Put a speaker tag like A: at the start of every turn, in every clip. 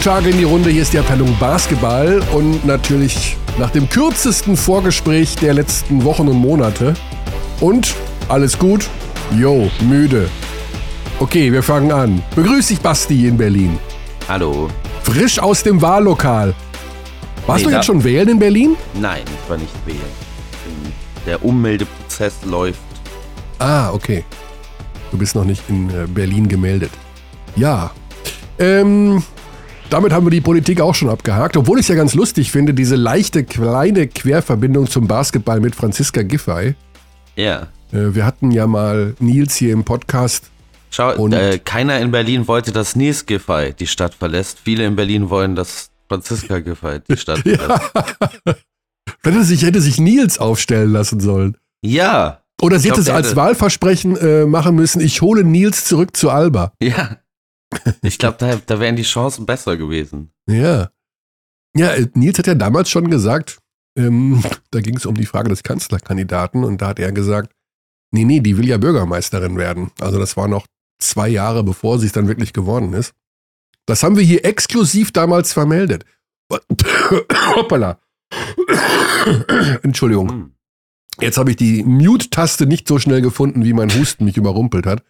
A: guten Tag in die Runde. Hier ist die Abteilung Basketball und natürlich nach dem kürzesten Vorgespräch der letzten Wochen und Monate. Und alles gut? Jo, müde. Okay, wir fangen an. Begrüß dich, Basti in Berlin.
B: Hallo.
A: Frisch aus dem Wahllokal. Warst
B: Nee,
A: du jetzt schon wählen in Berlin?
B: Nein, ich war nicht wählen. Der Ummeldeprozess läuft.
A: Ah, okay. Du bist noch nicht in äh, Berlin gemeldet. Ja. Ähm, damit haben wir die Politik auch schon abgehakt, obwohl ich es ja ganz lustig finde, diese leichte kleine Querverbindung zum Basketball mit Franziska Giffey.
B: Ja.
A: Äh, wir hatten ja mal Nils hier im Podcast.
B: Schau,
A: Und-
B: äh, keiner in Berlin wollte, dass Nils Giffey die Stadt verlässt. Viele in Berlin wollen, dass Franziska Giffey die Stadt verlässt.
A: Hätte sich, hätte sich Nils aufstellen lassen sollen.
B: Ja.
A: Oder sie
B: Ich
A: hätte
B: glaub,
A: es als Wahlversprechen äh, machen müssen, ich hole Nils zurück zu Alba.
B: Ja. Ich glaube, da, da wären die Chancen besser gewesen.
A: Ja. Ja, äh, Nils hat ja damals schon gesagt, ähm, da ging es um die Frage des Kanzlerkandidaten und da hat er gesagt, nee, nee, die will ja Bürgermeisterin werden. Also das war noch zwei Jahre, bevor sie es dann wirklich geworden ist. Das haben wir hier exklusiv damals vermeldet. Hoppala. Entschuldigung.
B: Hm.
A: Jetzt habe ich die Mute-Taste nicht so schnell gefunden, wie mein Husten mich überrumpelt hat.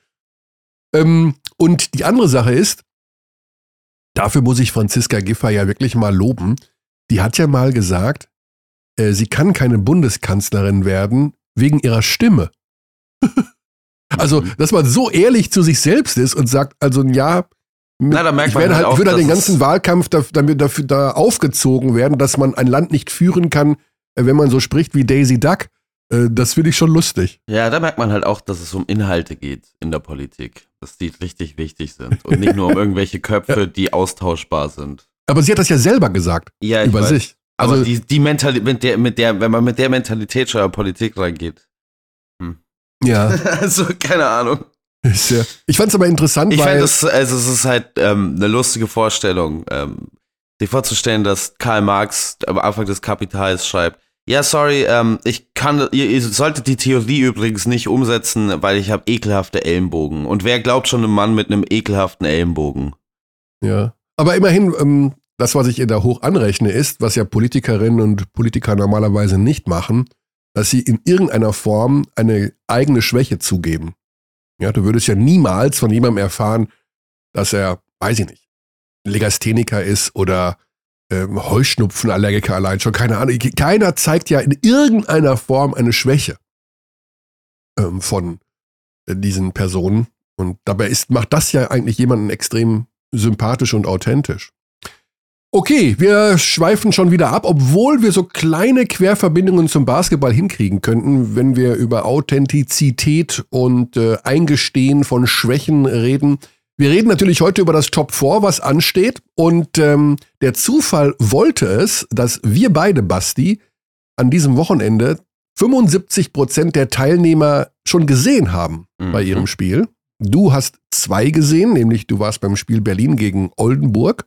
A: Ähm, und die andere Sache ist, dafür muss ich Franziska Giffey ja wirklich mal loben. Die hat ja mal gesagt, äh, sie kann keine Bundeskanzlerin werden wegen ihrer Stimme. also,
B: Mhm.
A: dass man so ehrlich zu sich selbst ist und sagt, also ja,
B: Na, da merkt
A: ich
B: man
A: werde
B: halt
A: halt,
B: auch,
A: würde halt den ganzen Wahlkampf da, damit dafür da aufgezogen werden, dass man ein Land nicht führen kann, äh, wenn man so spricht wie Daisy Duck. Äh, Das finde ich schon lustig.
B: Ja, da merkt man halt auch, dass es um Inhalte geht in der Politik. Dass die richtig wichtig sind. Und nicht nur um irgendwelche Köpfe, die austauschbar sind.
A: Aber sie hat das ja selber gesagt
B: Ja, ich
A: über
B: weiß.
A: sich.
B: Aber
A: Also,
B: die, die Mentalität, mit der, mit der, wenn man mit der Mentalität schon in Politik reingeht.
A: ja,
B: Also, keine Ahnung.
A: ja. Ich fand es aber interessant,
B: Ich
A: weil
B: es, also es ist halt ähm, eine lustige Vorstellung, ähm, sich vorzustellen, dass Karl Marx am Anfang des Kapitals schreibt, ja, sorry, ähm, ich kann, ihr, ihr solltet die Theorie übrigens nicht umsetzen, weil ich habe ekelhafte Ellenbogen. Und wer glaubt schon einem Mann mit einem ekelhaften Ellenbogen?
A: Ja. Aber immerhin, ähm, das, was ich ihr da hoch anrechne, ist, was ja Politikerinnen und Politiker normalerweise nicht machen, dass sie in irgendeiner Form eine eigene Schwäche zugeben. Ja, du würdest ja niemals von jemandem erfahren, dass er, weiß ich nicht, Legastheniker ist oder ähm, Heuschnupfenallergiker allein schon, keine Ahnung. Keiner zeigt ja in irgendeiner Form eine Schwäche ähm, von äh, diesen Personen. Und dabei ist, macht das ja eigentlich jemanden extrem sympathisch und authentisch. Okay, wir schweifen schon wieder ab, obwohl wir so kleine Querverbindungen zum Basketball hinkriegen könnten, wenn wir über Authentizität und äh, Eingestehen von Schwächen reden. Wir reden natürlich heute über das Top 4, was ansteht. Und ähm, der Zufall wollte es, dass wir beide, Basti, an diesem Wochenende 75 Prozent der Teilnehmer schon gesehen haben bei
B: Mhm.
A: ihrem Spiel. Du hast zwei gesehen, nämlich du warst beim Spiel Berlin gegen Oldenburg.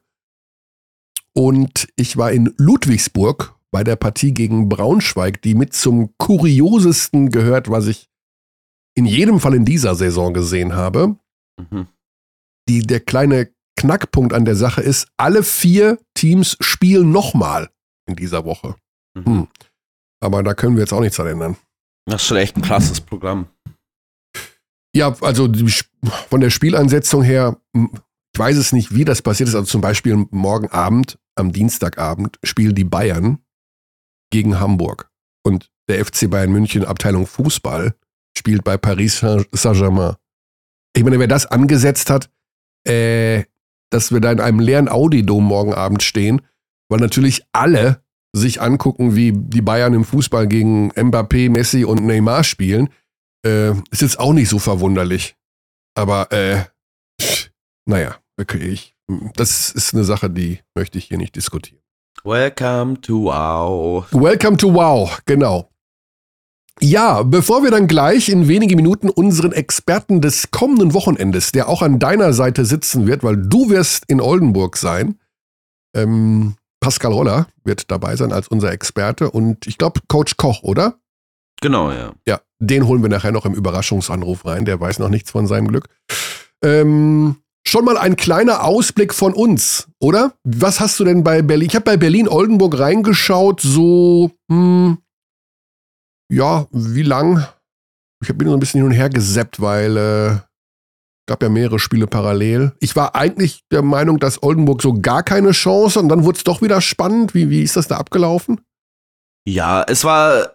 A: Und ich war in Ludwigsburg bei der Partie gegen Braunschweig, die mit zum kuriosesten gehört, was ich in jedem Fall in dieser Saison gesehen habe.
B: Mhm.
A: Die, der kleine Knackpunkt an der Sache ist, alle vier Teams spielen nochmal in dieser Woche.
B: Mhm.
A: Hm. Aber da können wir jetzt auch nichts dran ändern.
B: Das ist schon echt ein klasses Programm.
A: Ja, also von der Spieleinsetzung her, m, ich weiß es nicht, wie das passiert ist. Also zum Beispiel morgen Abend, am Dienstagabend, spielen die Bayern gegen Hamburg. Und der FC Bayern München, Abteilung Fußball, spielt bei Paris Saint- Saint-Germain. Ich meine, wer das angesetzt hat, äh, dass wir da in einem leeren Audi-Dom morgen Abend stehen, weil natürlich alle sich angucken, wie die Bayern im Fußball gegen Mbappé, Messi und Neymar spielen, äh, ist jetzt auch nicht so verwunderlich. Aber, äh, pff, naja, okay, ich, das ist eine Sache, die möchte ich hier nicht diskutieren.
B: Welcome to Wow.
A: Welcome to Wow, genau. Ja, bevor wir dann gleich in wenigen Minuten unseren Experten des kommenden Wochenendes, der auch an deiner Seite sitzen wird, weil du wirst in Oldenburg sein, ähm, Pascal Roller wird dabei sein als unser Experte und ich glaube Coach Koch, oder?
B: Genau, ja.
A: Ja, den holen wir nachher noch im Überraschungsanruf rein, der weiß noch nichts von seinem Glück. Ähm, schon mal ein kleiner Ausblick von uns, oder? Was hast du denn bei Berlin? Ich habe bei Berlin-Oldenburg reingeschaut, so, hm, ja, wie lang? Ich bin so ein bisschen hin und her geseppt, weil äh, gab ja mehrere Spiele parallel. Ich war eigentlich der Meinung, dass Oldenburg so gar keine Chance und dann wurde es doch wieder spannend. Wie, wie ist das da abgelaufen?
B: Ja, es war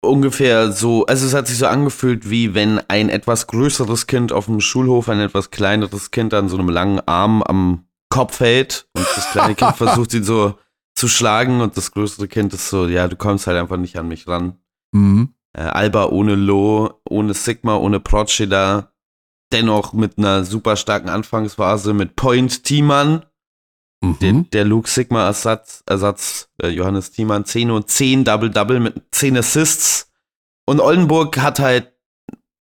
B: ungefähr so, also es hat sich so angefühlt, wie wenn ein etwas größeres Kind auf dem Schulhof ein etwas kleineres Kind an so einem langen Arm am Kopf hält und das kleine Kind versucht ihn so zu schlagen und das größere Kind ist so, ja, du kommst halt einfach nicht an mich ran. Mhm. Äh, Alba ohne Lo, ohne Sigma, ohne Procida, dennoch mit einer super starken Anfangsphase mit Point Thiemann, mhm. der, der Luke Sigma Ersatz, Ersatz äh, Johannes Thiemann, 10 und 10 Double-Double mit 10 Assists. Und Oldenburg hat halt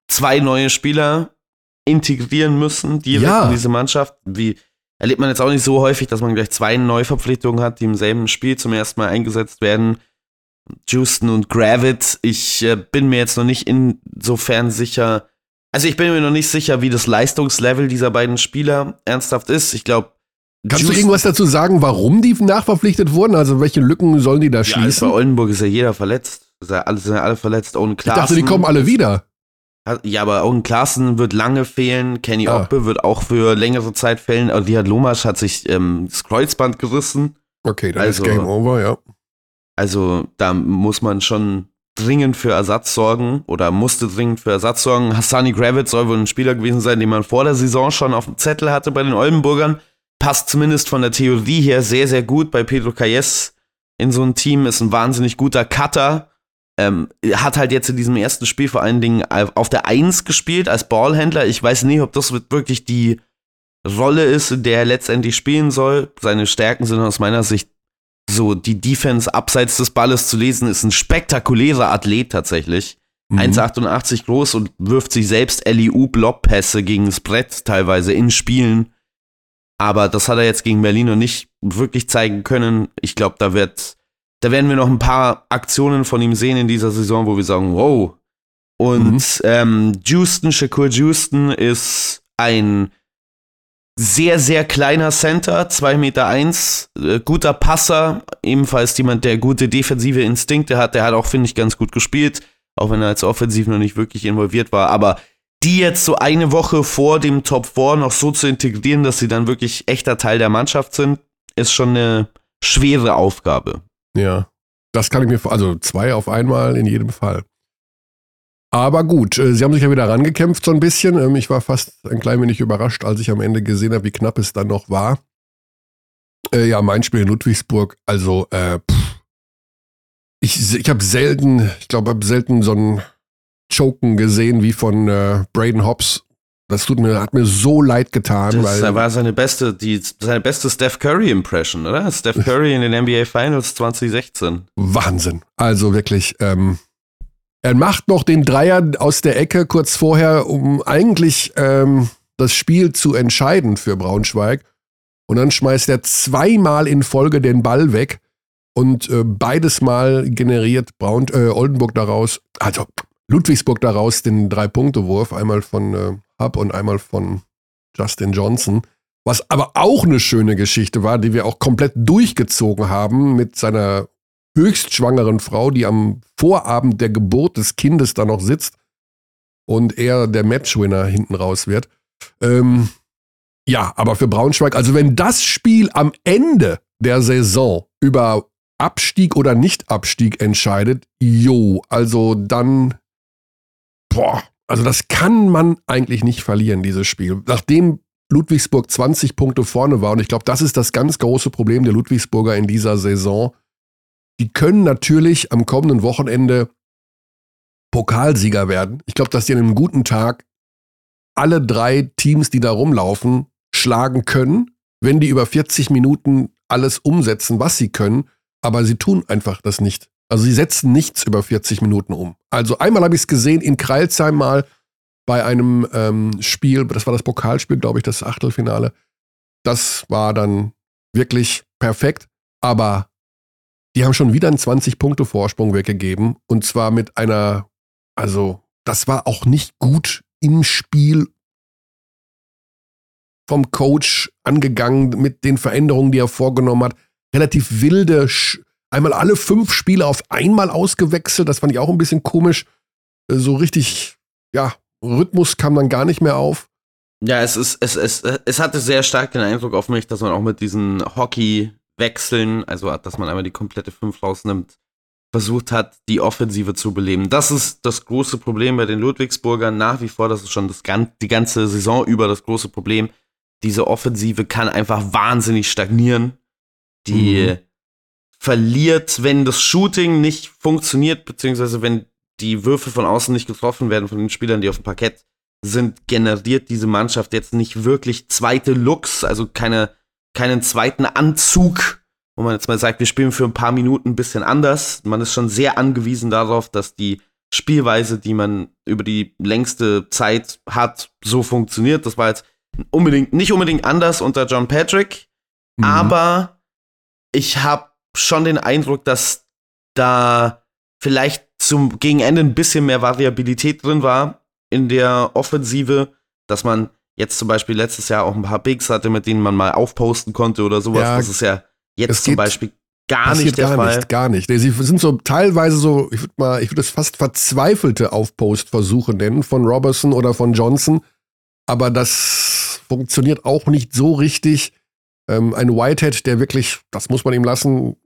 B: zwei neue Spieler integrieren müssen, direkt ja. in diese Mannschaft. Wie erlebt man jetzt auch nicht so häufig, dass man gleich zwei Neuverpflichtungen hat, die im selben Spiel zum ersten Mal eingesetzt werden. Houston und Gravit. Ich äh, bin mir jetzt noch nicht insofern sicher. Also ich bin mir noch nicht sicher, wie das Leistungslevel dieser beiden Spieler ernsthaft ist. Ich glaube,
A: Kannst Just du irgendwas dazu sagen, warum die nachverpflichtet wurden? Also welche Lücken sollen die da schließen? Ja, also
B: bei Oldenburg ist ja jeder verletzt. Alle, sind ja alle verletzt. Owen Klaassen.
A: Ich dachte, die kommen alle wieder.
B: Ja, aber Owen Klaassen wird lange fehlen. Kenny ah. Oppe wird auch für längere Zeit fehlen. Also Lihat Lomasch hat sich ähm, das Kreuzband gerissen.
A: Okay, dann also, ist Game Over, ja.
B: Also da muss man schon dringend für Ersatz sorgen oder musste dringend für Ersatz sorgen. Hassani Gravitz soll wohl ein Spieler gewesen sein, den man vor der Saison schon auf dem Zettel hatte bei den Oldenburgern. Passt zumindest von der Theorie her sehr, sehr gut bei Pedro Calles in so ein Team. Ist ein wahnsinnig guter Cutter. Ähm, hat halt jetzt in diesem ersten Spiel vor allen Dingen auf der Eins gespielt als Ballhändler. Ich weiß nicht, ob das wirklich die Rolle ist, in der er letztendlich spielen soll. Seine Stärken sind aus meiner Sicht so die Defense abseits des Balles zu lesen, ist ein spektakulärer Athlet tatsächlich. Mhm. 1,88 groß und wirft sich selbst LEU-Blockpässe gegen das Brett teilweise in Spielen. Aber das hat er jetzt gegen Berlin noch nicht wirklich zeigen können. Ich glaube, da wird, da werden wir noch ein paar Aktionen von ihm sehen in dieser Saison, wo wir sagen, wow. Und mhm. ähm, Houston, Shakur Houston ist ein sehr, sehr kleiner Center, 2 Meter eins, äh, guter Passer, ebenfalls jemand, der gute defensive Instinkte hat. Der hat auch, finde ich, ganz gut gespielt, auch wenn er als Offensiv noch nicht wirklich involviert war. Aber die jetzt so eine Woche vor dem Top 4 noch so zu integrieren, dass sie dann wirklich echter Teil der Mannschaft sind, ist schon eine schwere Aufgabe.
A: Ja, das kann ich mir, also zwei auf einmal in jedem Fall. Aber gut, äh, sie haben sich ja wieder rangekämpft so ein bisschen. Ähm, ich war fast ein klein wenig überrascht, als ich am Ende gesehen habe, wie knapp es dann noch war. Äh, ja, mein Spiel in Ludwigsburg, also äh, pff. ich, ich habe selten, ich glaube, habe selten so ein Choken gesehen wie von äh, Braden Hobbs. Das tut mir, hat mir so leid getan.
B: Das weil, war seine beste, die, seine beste Steph Curry Impression, oder? Steph Curry in den NBA Finals 2016.
A: Wahnsinn. Also wirklich, ähm, er macht noch den Dreier aus der Ecke kurz vorher, um eigentlich ähm, das Spiel zu entscheiden für Braunschweig. Und dann schmeißt er zweimal in Folge den Ball weg. Und äh, beides Mal generiert Braun, äh, Oldenburg daraus, also Ludwigsburg daraus den Drei-Punkte-Wurf. Einmal von äh, Hub und einmal von Justin Johnson. Was aber auch eine schöne Geschichte war, die wir auch komplett durchgezogen haben mit seiner höchstschwangeren Frau, die am Vorabend der Geburt des Kindes da noch sitzt und er der Matchwinner hinten raus wird. Ähm, ja, aber für Braunschweig, also wenn das Spiel am Ende der Saison über Abstieg oder Nicht-Abstieg entscheidet, jo, also dann, boah, also das kann man eigentlich nicht verlieren, dieses Spiel. Nachdem Ludwigsburg 20 Punkte vorne war, und ich glaube, das ist das ganz große Problem der Ludwigsburger in dieser Saison, die können natürlich am kommenden Wochenende Pokalsieger werden. Ich glaube, dass die an einem guten Tag alle drei Teams, die da rumlaufen, schlagen können, wenn die über 40 Minuten alles umsetzen, was sie können. Aber sie tun einfach das nicht. Also sie setzen nichts über 40 Minuten um. Also einmal habe ich es gesehen in Kreilsheim mal bei einem ähm, Spiel, das war das Pokalspiel, glaube ich, das Achtelfinale. Das war dann wirklich perfekt. Aber die haben schon wieder einen 20-Punkte-Vorsprung weggegeben. Und zwar mit einer, also, das war auch nicht gut im Spiel vom Coach angegangen mit den Veränderungen, die er vorgenommen hat. Relativ wilde, einmal alle fünf Spiele auf einmal ausgewechselt. Das fand ich auch ein bisschen komisch. Äh, so richtig, ja, Rhythmus kam dann gar nicht mehr auf.
B: Ja, es ist, es, es, es hatte sehr stark den Eindruck auf mich, dass man auch mit diesen Hockey-Wechseln, also dass man einmal die komplette fünf rausnimmt, versucht hat, die Offensive zu beleben. Das ist das große Problem bei den Ludwigsburgern nach wie vor. Das ist schon das, die ganze Saison über das große Problem. Diese Offensive kann einfach wahnsinnig stagnieren. Die mhm. verliert, wenn das Shooting nicht funktioniert, beziehungsweise wenn die Würfe von außen nicht getroffen werden von den Spielern, die auf dem Parkett sind, generiert diese Mannschaft jetzt nicht wirklich zweite Looks, also keine, keinen zweiten Anzug wo man jetzt mal sagt, wir spielen für ein paar Minuten ein bisschen anders. Man ist schon sehr angewiesen darauf, dass die Spielweise, die man über die längste Zeit hat, so funktioniert. Das war jetzt unbedingt, nicht unbedingt anders unter John Patrick, mhm. aber ich habe schon den Eindruck, dass da vielleicht zum Gegenende ein bisschen mehr Variabilität drin war in der Offensive, dass man jetzt zum Beispiel letztes Jahr auch ein paar Bigs hatte, mit denen man mal aufposten konnte oder sowas. Ja, das ist ja Jetzt zum Beispiel gar nicht der
A: gar
B: Fall.
A: Nicht, gar nicht. Sie sind so teilweise so, ich würde mal, ich würde es fast verzweifelte Aufpostversuche nennen von Robertson oder von Johnson. Aber das funktioniert auch nicht so richtig. Ähm, ein Whitehead, der wirklich, das muss man ihm lassen,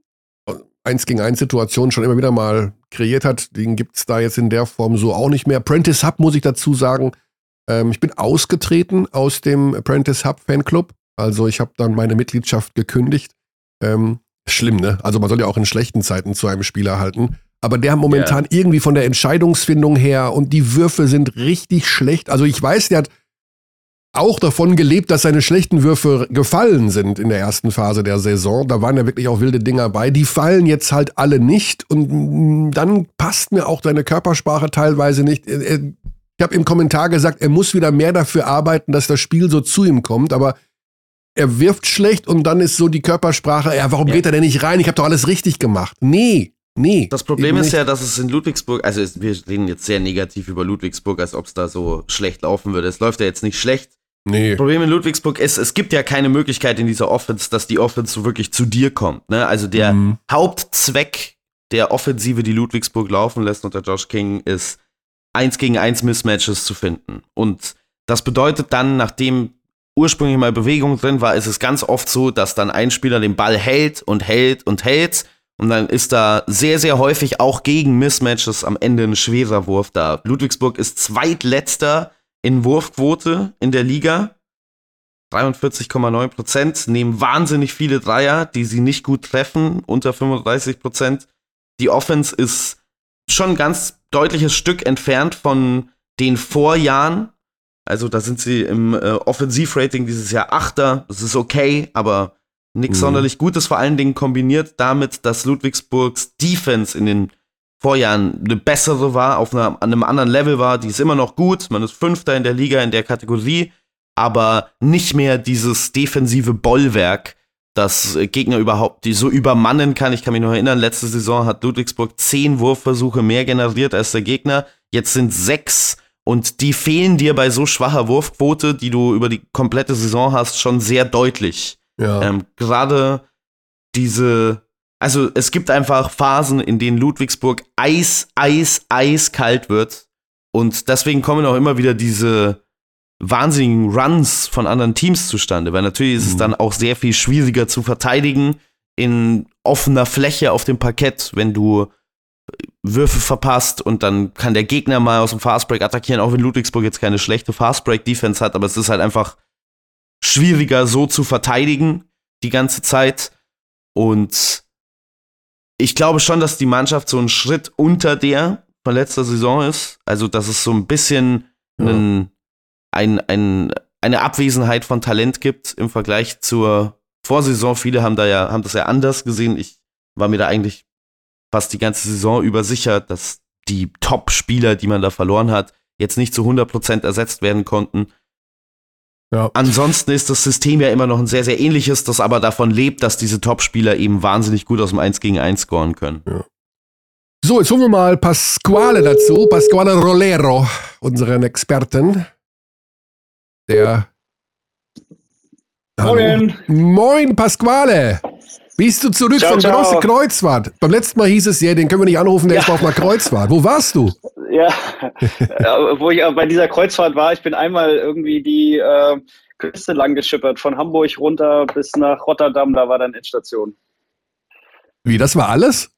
A: eins gegen eins Situation schon immer wieder mal kreiert hat, den gibt es da jetzt in der Form so auch nicht mehr. Prentice Hub muss ich dazu sagen, ähm, ich bin ausgetreten aus dem Apprentice Hub Fanclub. Also ich habe dann meine Mitgliedschaft gekündigt ähm, schlimm, ne? Also man soll ja auch in schlechten Zeiten zu einem Spieler halten. Aber der momentan yeah. irgendwie von der Entscheidungsfindung her und die Würfe sind richtig schlecht. Also ich weiß, der hat auch davon gelebt, dass seine schlechten Würfe gefallen sind in der ersten Phase der Saison. Da waren ja wirklich auch wilde Dinger bei. Die fallen jetzt halt alle nicht und dann passt mir auch seine Körpersprache teilweise nicht. Ich habe im Kommentar gesagt, er muss wieder mehr dafür arbeiten, dass das Spiel so zu ihm kommt, aber er wirft schlecht und dann ist so die Körpersprache, ja, warum ja. geht er denn nicht rein? Ich habe doch alles richtig gemacht. Nee, nee.
B: Das Problem ist ja, dass es in Ludwigsburg, also wir reden jetzt sehr negativ über Ludwigsburg, als ob es da so schlecht laufen würde. Es läuft ja jetzt nicht schlecht. Nee. Das Problem in Ludwigsburg ist, es gibt ja keine Möglichkeit in dieser Offense, dass die Offense so wirklich zu dir kommt. Ne? Also der mhm. Hauptzweck der Offensive, die Ludwigsburg laufen lässt unter Josh King, ist eins gegen eins Mismatches zu finden. Und das bedeutet dann, nachdem ursprünglich mal Bewegung drin war, ist es ganz oft so, dass dann ein Spieler den Ball hält und hält und hält. Und dann ist da sehr, sehr häufig auch gegen Mismatches am Ende ein schwerer Wurf da. Ludwigsburg ist zweitletzter in Wurfquote in der Liga. 43,9 Prozent, nehmen wahnsinnig viele Dreier, die sie nicht gut treffen, unter 35 Prozent. Die Offense ist schon ein ganz deutliches Stück entfernt von den Vorjahren, also da sind sie im äh, Offensivrating dieses Jahr Achter. Das ist okay, aber nichts mhm. sonderlich Gutes. Vor allen Dingen kombiniert damit, dass Ludwigsburgs Defense in den Vorjahren eine bessere war, auf einer, an einem anderen Level war. Die ist immer noch gut. Man ist Fünfter in der Liga in der Kategorie, aber nicht mehr dieses defensive Bollwerk, das Gegner überhaupt die so übermannen kann. Ich kann mich noch erinnern, letzte Saison hat Ludwigsburg zehn Wurfversuche mehr generiert als der Gegner. Jetzt sind sechs und die fehlen dir bei so schwacher Wurfquote, die du über die komplette Saison hast, schon sehr deutlich. Ja. Ähm, Gerade diese, also es gibt einfach Phasen, in denen Ludwigsburg eis, eis, eis kalt wird. Und deswegen kommen auch immer wieder diese wahnsinnigen Runs von anderen Teams zustande, weil natürlich ist mhm. es dann auch sehr viel schwieriger zu verteidigen in offener Fläche auf dem Parkett, wenn du Würfe verpasst und dann kann der Gegner mal aus dem Fastbreak attackieren, auch wenn Ludwigsburg jetzt keine schlechte Fastbreak-Defense hat, aber es ist halt einfach schwieriger so zu verteidigen die ganze Zeit. Und ich glaube schon, dass die Mannschaft so einen Schritt unter der von letzter Saison ist. Also, dass es so ein bisschen ja. einen, ein, ein, eine Abwesenheit von Talent gibt im Vergleich zur Vorsaison. Viele haben da ja, haben das ja anders gesehen. Ich war mir da eigentlich fast die ganze Saison über sicher, dass die Top-Spieler, die man da verloren hat, jetzt nicht zu 100% ersetzt werden konnten. Ja. Ansonsten ist das System ja immer noch ein sehr, sehr ähnliches, das aber davon lebt, dass diese Top-Spieler eben wahnsinnig gut aus dem 1 gegen 1 scoren können. Ja.
A: So, jetzt holen wir mal Pasquale dazu, Pasquale Rolero, unseren Experten, der
C: Morgen.
A: Moin, Pasquale. Bist du zurück
C: Ciao,
A: von
C: ciao.
A: großer Kreuzfahrt? Beim letzten Mal hieß es ja, den können wir nicht anrufen, der
C: Ja.
A: ist mal auf einer Kreuzfahrt. Wo warst du?
C: Ja, wo ich bei dieser Kreuzfahrt war, ich bin einmal irgendwie die äh, Küste lang geschippert, von Hamburg runter bis nach Rotterdam, da war dann Endstation.
A: Wie, das war alles?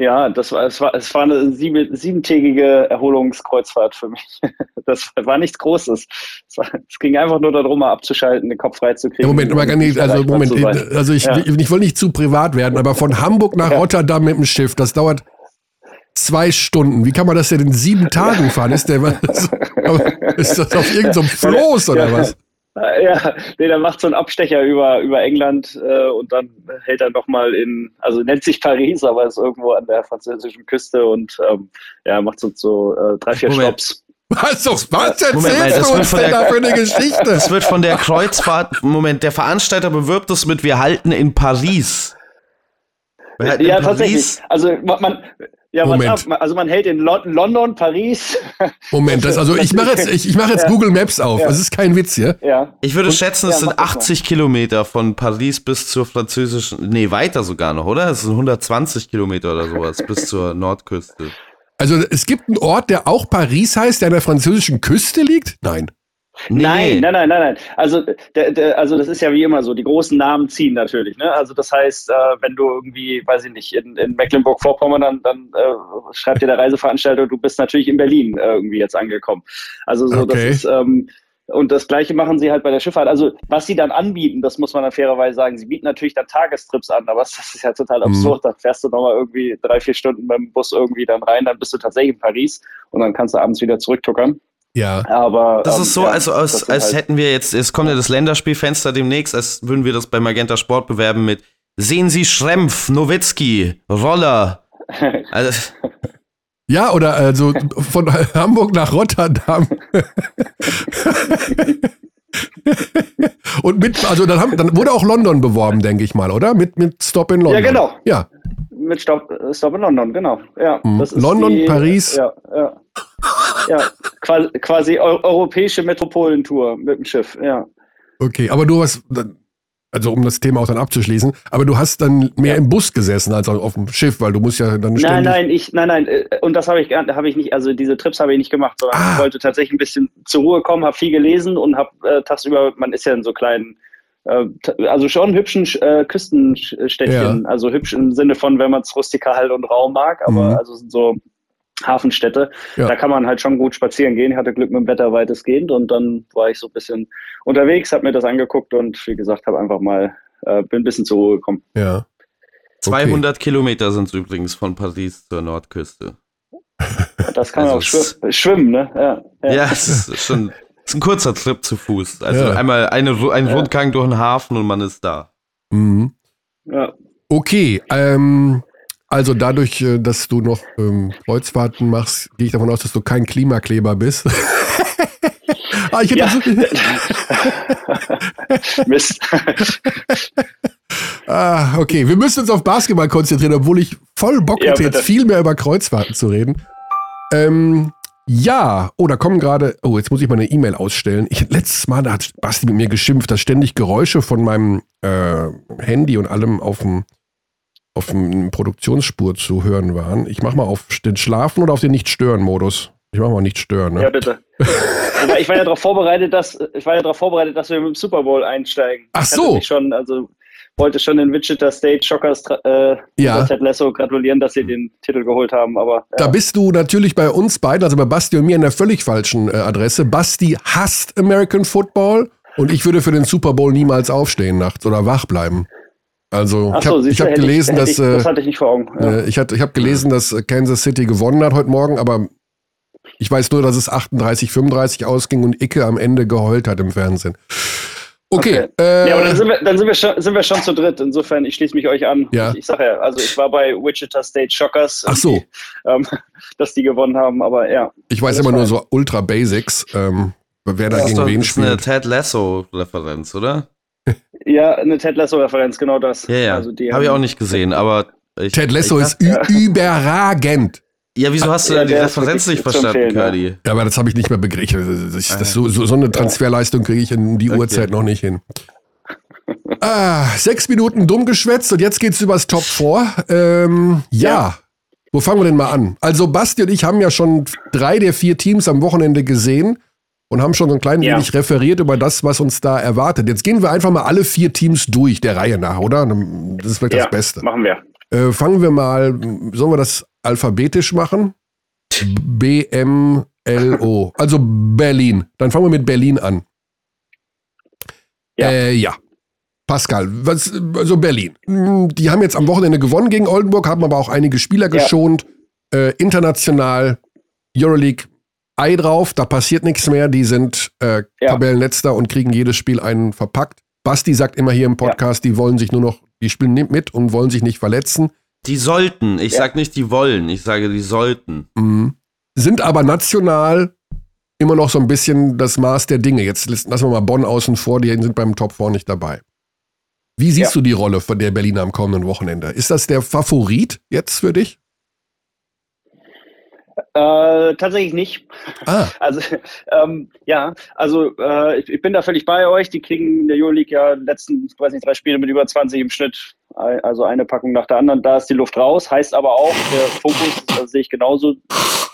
C: Ja, das war, es war, es war eine sieben, siebentägige Erholungskreuzfahrt für mich. Das war nichts Großes. Es, war, es ging einfach nur darum, mal abzuschalten, den Kopf freizukriegen.
A: Ja, Moment, aber gar nicht, also Moment, also ich,
C: Ja.
A: ich, ich will nicht zu privat werden, aber von Hamburg nach
C: Ja.
A: Rotterdam mit dem Schiff, das dauert zwei Stunden. Wie kann man das denn in sieben Tagen fahren? Ist, der, aber ist das auf irgendeinem Floß oder was?
C: Ja, nee, der macht so einen Abstecher über, über England äh, und dann hält er nochmal in, also nennt sich Paris, aber ist irgendwo an der französischen Küste und ähm, ja, macht so, so äh, drei, vier
B: Moment.
C: Stops.
A: Was, was erzählst
B: Moment mal, das
A: du
B: wird
A: uns
B: von
A: denn
B: der-
A: da für eine Geschichte?
B: Das wird von der Kreuzfahrt, Moment, der Veranstalter bewirbt es mit, wir halten in Paris. Wir halten
C: Ja,
B: in
C: tatsächlich. Also man ja, was
A: Moment.
C: ab, man- also man hält in Lon London, Paris.
A: Moment, das, also ich mache jetzt, ich, ich mache jetzt
C: Ja.
A: Google Maps auf.
C: Ja.
A: Das ist kein Witz hier.
C: ja.
B: Ich würde schätzen, es
C: ja,
B: sind
C: mach das mal.
B: 80 Kilometer von Paris bis zur französischen, nee, weiter sogar noch, oder? Es sind 120 Kilometer oder sowas bis zur Nordküste.
A: Also es gibt einen Ort, der auch Paris heißt, der an der französischen Küste liegt? Nein.
B: Nee,
C: Nein, nein, nein, nein, nein. Also, der, der, also das ist ja wie immer so, die großen Namen ziehen natürlich. Ne? Also das heißt, äh, wenn du irgendwie, weiß ich nicht, in, in Mecklenburg-Vorpommern, dann, dann äh, schreibt dir der Reiseveranstalter, du bist natürlich in Berlin äh, irgendwie jetzt angekommen. Also so,
A: Okay.
C: das ist, ähm, und das Gleiche machen sie halt bei der Schifffahrt. Also was sie dann anbieten, das muss man dann fairerweise sagen, sie bieten natürlich dann Tagestrips an, aber das ist ja total
A: Mhm.
C: absurd. Dann fährst du nochmal irgendwie drei, vier Stunden beim Bus irgendwie dann rein, dann bist du tatsächlich in Paris und dann kannst du abends wieder zurücktuckern.
A: Ja.
C: Aber
B: Das
C: ähm,
B: ist so,
C: ja,
B: also als,
C: sind
B: als
C: halt-
B: hätten wir jetzt, es kommt ja das Länderspielfenster demnächst, als würden wir das bei Magenta Sport bewerben mit Sehen Sie Schrempf, Nowitzki, Roller. Also,
A: Ja, oder also von Hamburg nach Rotterdam. Und mit, also dann, haben, dann wurde auch London beworben, denke ich mal, oder? Mit, mit Stop in London.
C: Ja, genau.
A: Ja,
C: Mit Stop, äh, Stop in London, genau. Ja,
A: Mhm. London, Paris.
C: Ja, ja. ja quasi, quasi eu europäische Metropolentour mit dem Schiff, ja.
A: okay. Aber du hast, also um das Thema auch dann abzuschließen, aber du hast dann mehr
C: Ja.
A: im Bus gesessen als auf dem Schiff, weil du musst ja dann
C: Nein, nein, ich, nein, nein, äh, und das habe ich, habe ich nicht, also diese Trips habe ich nicht gemacht, sondern
A: Ah.
C: ich wollte tatsächlich ein bisschen zur Ruhe kommen, habe viel gelesen und habe äh, tagsüber, man ist ja in so kleinen, also schon hübschen äh, Küstenstädtchen, also hübsch im Sinne von, wenn man es rustikal und Raum mag, aber
A: Mhm.
C: also sind so Hafenstädte,
A: Ja.
C: da kann man halt schon gut spazieren gehen. Ich hatte Glück mit dem Wetter weitestgehend und dann war ich so ein bisschen unterwegs, habe mir das angeguckt und wie gesagt, habe einfach mal, äh, bin ein bisschen zur Ruhe gekommen.
A: Ja.
B: 200 Kilometer sind es übrigens von Paris zur Nordküste.
C: Das kann man
B: Also
C: auch schwimmen, schwimmen ne? Ja,
B: Ja, es ist schon ist ein kurzer Trip zu Fuß. Also
A: Ja.
B: einmal eine, ein
C: Ja.
B: Rundgang durch den Hafen und man ist da.
A: Mhm.
C: ja.
A: Okay, ähm, also dadurch, äh, dass du noch ähm, Kreuzfahrten machst, gehe ich davon aus, dass du kein Klimakleber bist. ah, ich hätte
C: Ja.
A: so,
C: Mist.
A: ah, okay, wir müssen uns auf Basketball konzentrieren, obwohl ich voll Bock
C: Ja,
A: hätte, jetzt viel mehr über Kreuzfahrten zu reden. Ähm, ja, oh, da kommen gerade, oh, jetzt muss ich mal eine E-Mail ausstellen. Ich, letztes Mal, hat Basti mit mir geschimpft, dass ständig Geräusche von meinem äh, Handy und allem auf dem auf dem Produktionsspur zu hören waren. Ich mach mal auf den Schlafen oder auf den Nicht-Stören-Modus. Ich mach mal nicht stören, ne?
C: Ja, bitte. Ich war ja darauf vorbereitet, dass ich war ja darauf vorbereitet, dass wir mit dem Super Bowl einsteigen.
A: Ach
C: Ich
A: so.
C: mich schon, also wollte schon den Wichita State Shockers äh,
A: Ja.
C: Ted Lasso gratulieren, dass sie den Titel geholt haben. Aber
A: Da
C: ja.
A: bist du natürlich bei uns beiden, also bei Basti und mir, an der völlig falschen äh, Adresse. Basti hasst American Football und ich würde für den Super Bowl niemals aufstehen nachts oder wach bleiben. Also
C: Ach
A: ich
C: so,
A: habe ich hab gelesen,
C: hätte
A: dass
C: ich, das
A: äh,
C: hatte ich nicht vor Augen. Ja.
A: äh, ich, hatte, ich habe gelesen, dass äh, Kansas City gewonnen hat heute Morgen, aber ich weiß nur, dass es 38, 35 ausging und Icke am Ende geheult hat im Fernsehen. Okay,
C: Okay.
A: Äh,
C: ja, aber dann sind wir, dann sind wir schon, sind wir schon zu dritt. Insofern, ich schließe mich euch an.
A: Ja.
C: Ich, ich sage ja, also ich war bei Wichita State Shockers,
A: ach so,
C: ähm, dass die gewonnen haben, aber ja.
A: ich weiß immer nur so Ultra Basics, ähm, wer da gegen
B: doch
A: wen
B: das ist eine
A: spielt.
B: Ted Lasso-Referenz, oder?
C: Ja, eine Ted Lasso-Referenz, genau das.
B: Ja, ja.
C: Also die
B: Habe ich auch nicht gesehen, aber. Ich,
A: Ted Lasso
B: ich,
A: ist ü- überragend.
B: Ja, wieso hast du
C: Ja,
B: die Referenz nicht verstanden,
C: empfehlen, ja.
A: Aber das habe ich nicht mehr begriffen. Das,
B: Ah,
A: das, so, so, so eine Transferleistung kriege ich in die
B: Okay.
A: Uhrzeit noch nicht hin. Ah, sechs Minuten dumm geschwätzt und jetzt geht's übers Top 4. Ähm, ja. ja. Wo fangen wir denn mal an? Also Basti und ich haben ja schon drei der vier Teams am Wochenende gesehen und haben schon so ein klein ja. wenig referiert über das, was uns da erwartet. Jetzt gehen wir einfach mal alle vier Teams durch, der Reihe nach, oder? Das ist vielleicht ja, das Beste.
C: Machen wir.
A: Äh, fangen wir mal, sollen wir das alphabetisch machen? B, M, L, O. Also Berlin. Dann fangen wir mit Berlin an. Ja. Äh, ja. Pascal, was, also Berlin. Die haben jetzt am Wochenende gewonnen gegen Oldenburg, haben aber auch einige Spieler geschont. Ja. Äh, international, Euroleague, Ei drauf, da passiert nichts mehr. Die sind äh, ja. Tabellenletzter und kriegen jedes Spiel einen verpackt. Basti sagt immer hier im Podcast, ja. die wollen sich nur noch, die spielen mit und wollen sich nicht verletzen.
B: Die sollten, ich ja. sag nicht, die wollen, ich sage, die sollten.
A: Mhm. Sind aber national immer noch so ein bisschen das Maß der Dinge. Jetzt lassen wir mal Bonn außen vor, die sind beim Top 4 nicht dabei. Wie siehst ja. du die Rolle von der Berliner am kommenden Wochenende? Ist das der Favorit jetzt für dich?
C: Äh, tatsächlich nicht.
A: Ah.
C: Also ähm, ja, also äh, ich, ich, bin da völlig bei euch. Die kriegen in der Euroleague ja letzten, weiß nicht, drei Spiele mit über 20 im Schnitt, also eine Packung nach der anderen. Da ist die Luft raus. Heißt aber auch, der Fokus, das sehe ich genauso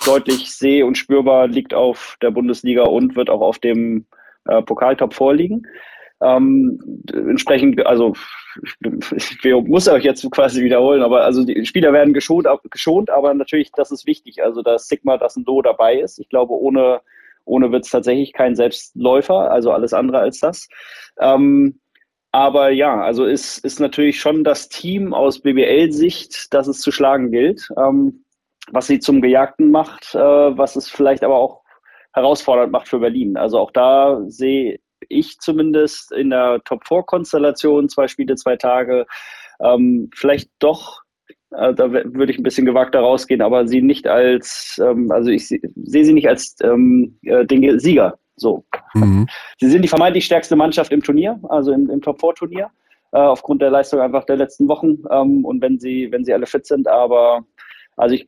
C: deutlich seh- und spürbar, liegt auf der Bundesliga und wird auch auf dem äh, Pokaltop vorliegen. Ähm, entsprechend, also ich muss euch jetzt quasi wiederholen, aber also die Spieler werden geschont, geschont, aber natürlich, das ist wichtig. Also dass Sigma, dass ein Do dabei ist. Ich glaube, ohne, ohne wird es tatsächlich kein Selbstläufer, also alles andere als das. Ähm, aber ja, also ist, ist natürlich schon das Team aus BBL-Sicht, das es zu schlagen gilt. Ähm, was sie zum Gejagten macht, äh, was es vielleicht aber auch herausfordernd macht für Berlin. Also auch da sehe ich zumindest in der Top-4-Konstellation, zwei Spiele, zwei Tage, ähm, vielleicht doch, äh, da würde ich ein bisschen gewagter rausgehen, aber sie nicht als, ähm, also ich sehe sie nicht als ähm, äh, den Sieger. So. Mhm. Sie sind die vermeintlich stärkste Mannschaft im Turnier, also im, im Top-4-Turnier, äh, aufgrund der Leistung einfach der letzten Wochen ähm, und wenn sie, wenn sie alle fit sind, aber also ich,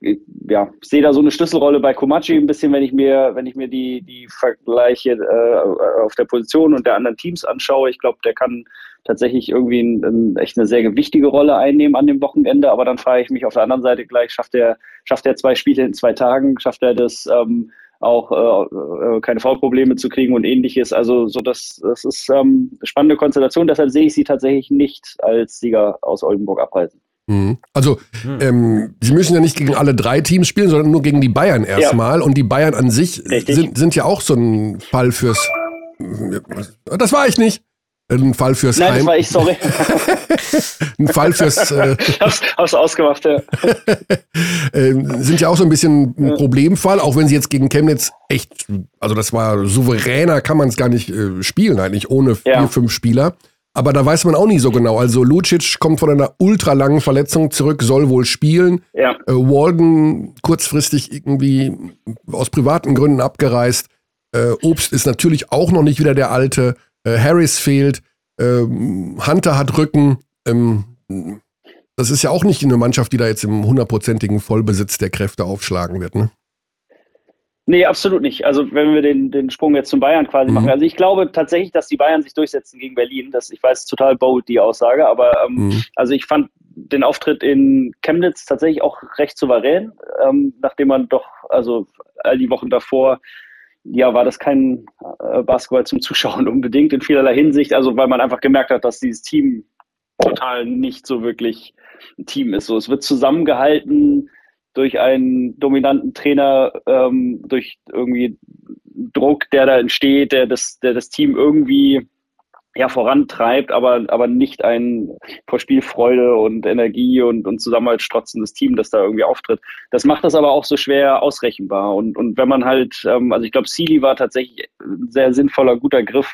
C: ja, sehe da so eine Schlüsselrolle bei Komachi ein bisschen, wenn ich mir, wenn ich mir die, die Vergleiche äh, auf der Position und der anderen Teams anschaue. Ich glaube, der kann tatsächlich irgendwie ein, ein, echt eine sehr wichtige Rolle einnehmen an dem Wochenende. Aber dann frage ich mich auf der anderen Seite gleich, schafft er, schafft er zwei Spiele in zwei Tagen? Schafft er das ähm, auch äh, äh keine Foulprobleme zu kriegen und ähnliches? Also so das, das ist ähm, eine spannende Konstellation. Deshalb sehe ich sie tatsächlich nicht als Sieger aus Oldenburg abreisen.
A: Mhm. Also, hm. ähm, sie müssen ja nicht gegen alle drei Teams spielen, sondern nur gegen die Bayern erstmal. Ja. Und die Bayern an sich sind, sind ja auch so ein Fall fürs. Das war ich nicht. Ein Fall fürs
C: Nein, Heim. das war ich, sorry.
A: ein Fall fürs. Äh,
C: hast du ausgemacht, ja.
A: äh, sind ja auch so ein bisschen ein Problemfall, auch wenn sie jetzt gegen Chemnitz echt, also das war souveräner, kann man es gar nicht äh, spielen, eigentlich ohne vier, ja. fünf Spieler. Aber da weiß man auch nie so genau. Also Lucic kommt von einer ultralangen Verletzung zurück, soll wohl spielen.
C: Ja.
A: Äh, Walden kurzfristig irgendwie aus privaten Gründen abgereist. Äh, Obst ist natürlich auch noch nicht wieder der alte. Äh, Harris fehlt. Ähm, Hunter hat Rücken. Ähm, das ist ja auch nicht eine Mannschaft, die da jetzt im hundertprozentigen Vollbesitz der Kräfte aufschlagen wird, ne?
C: Nee, absolut nicht. Also wenn wir den, den Sprung jetzt zum Bayern quasi mhm. machen. Also ich glaube tatsächlich, dass die Bayern sich durchsetzen gegen Berlin. Das, ich weiß, total bold die Aussage, aber ähm, mhm. also ich fand den Auftritt in Chemnitz tatsächlich auch recht souverän, ähm, nachdem man doch, also all die Wochen davor, ja, war das kein äh, Basketball zum Zuschauen unbedingt in vielerlei Hinsicht. Also weil man einfach gemerkt hat, dass dieses Team total nicht so wirklich ein Team ist. So, es wird zusammengehalten durch einen dominanten Trainer, ähm, durch irgendwie Druck, der da entsteht, der das, der das Team irgendwie ja, vorantreibt, aber, aber nicht ein vor Spielfreude und Energie und, und Zusammenhalt strotzendes Team, das da irgendwie auftritt. Das macht das aber auch so schwer ausrechenbar. Und, und wenn man halt, ähm, also ich glaube, Sealy war tatsächlich ein sehr sinnvoller, guter Griff,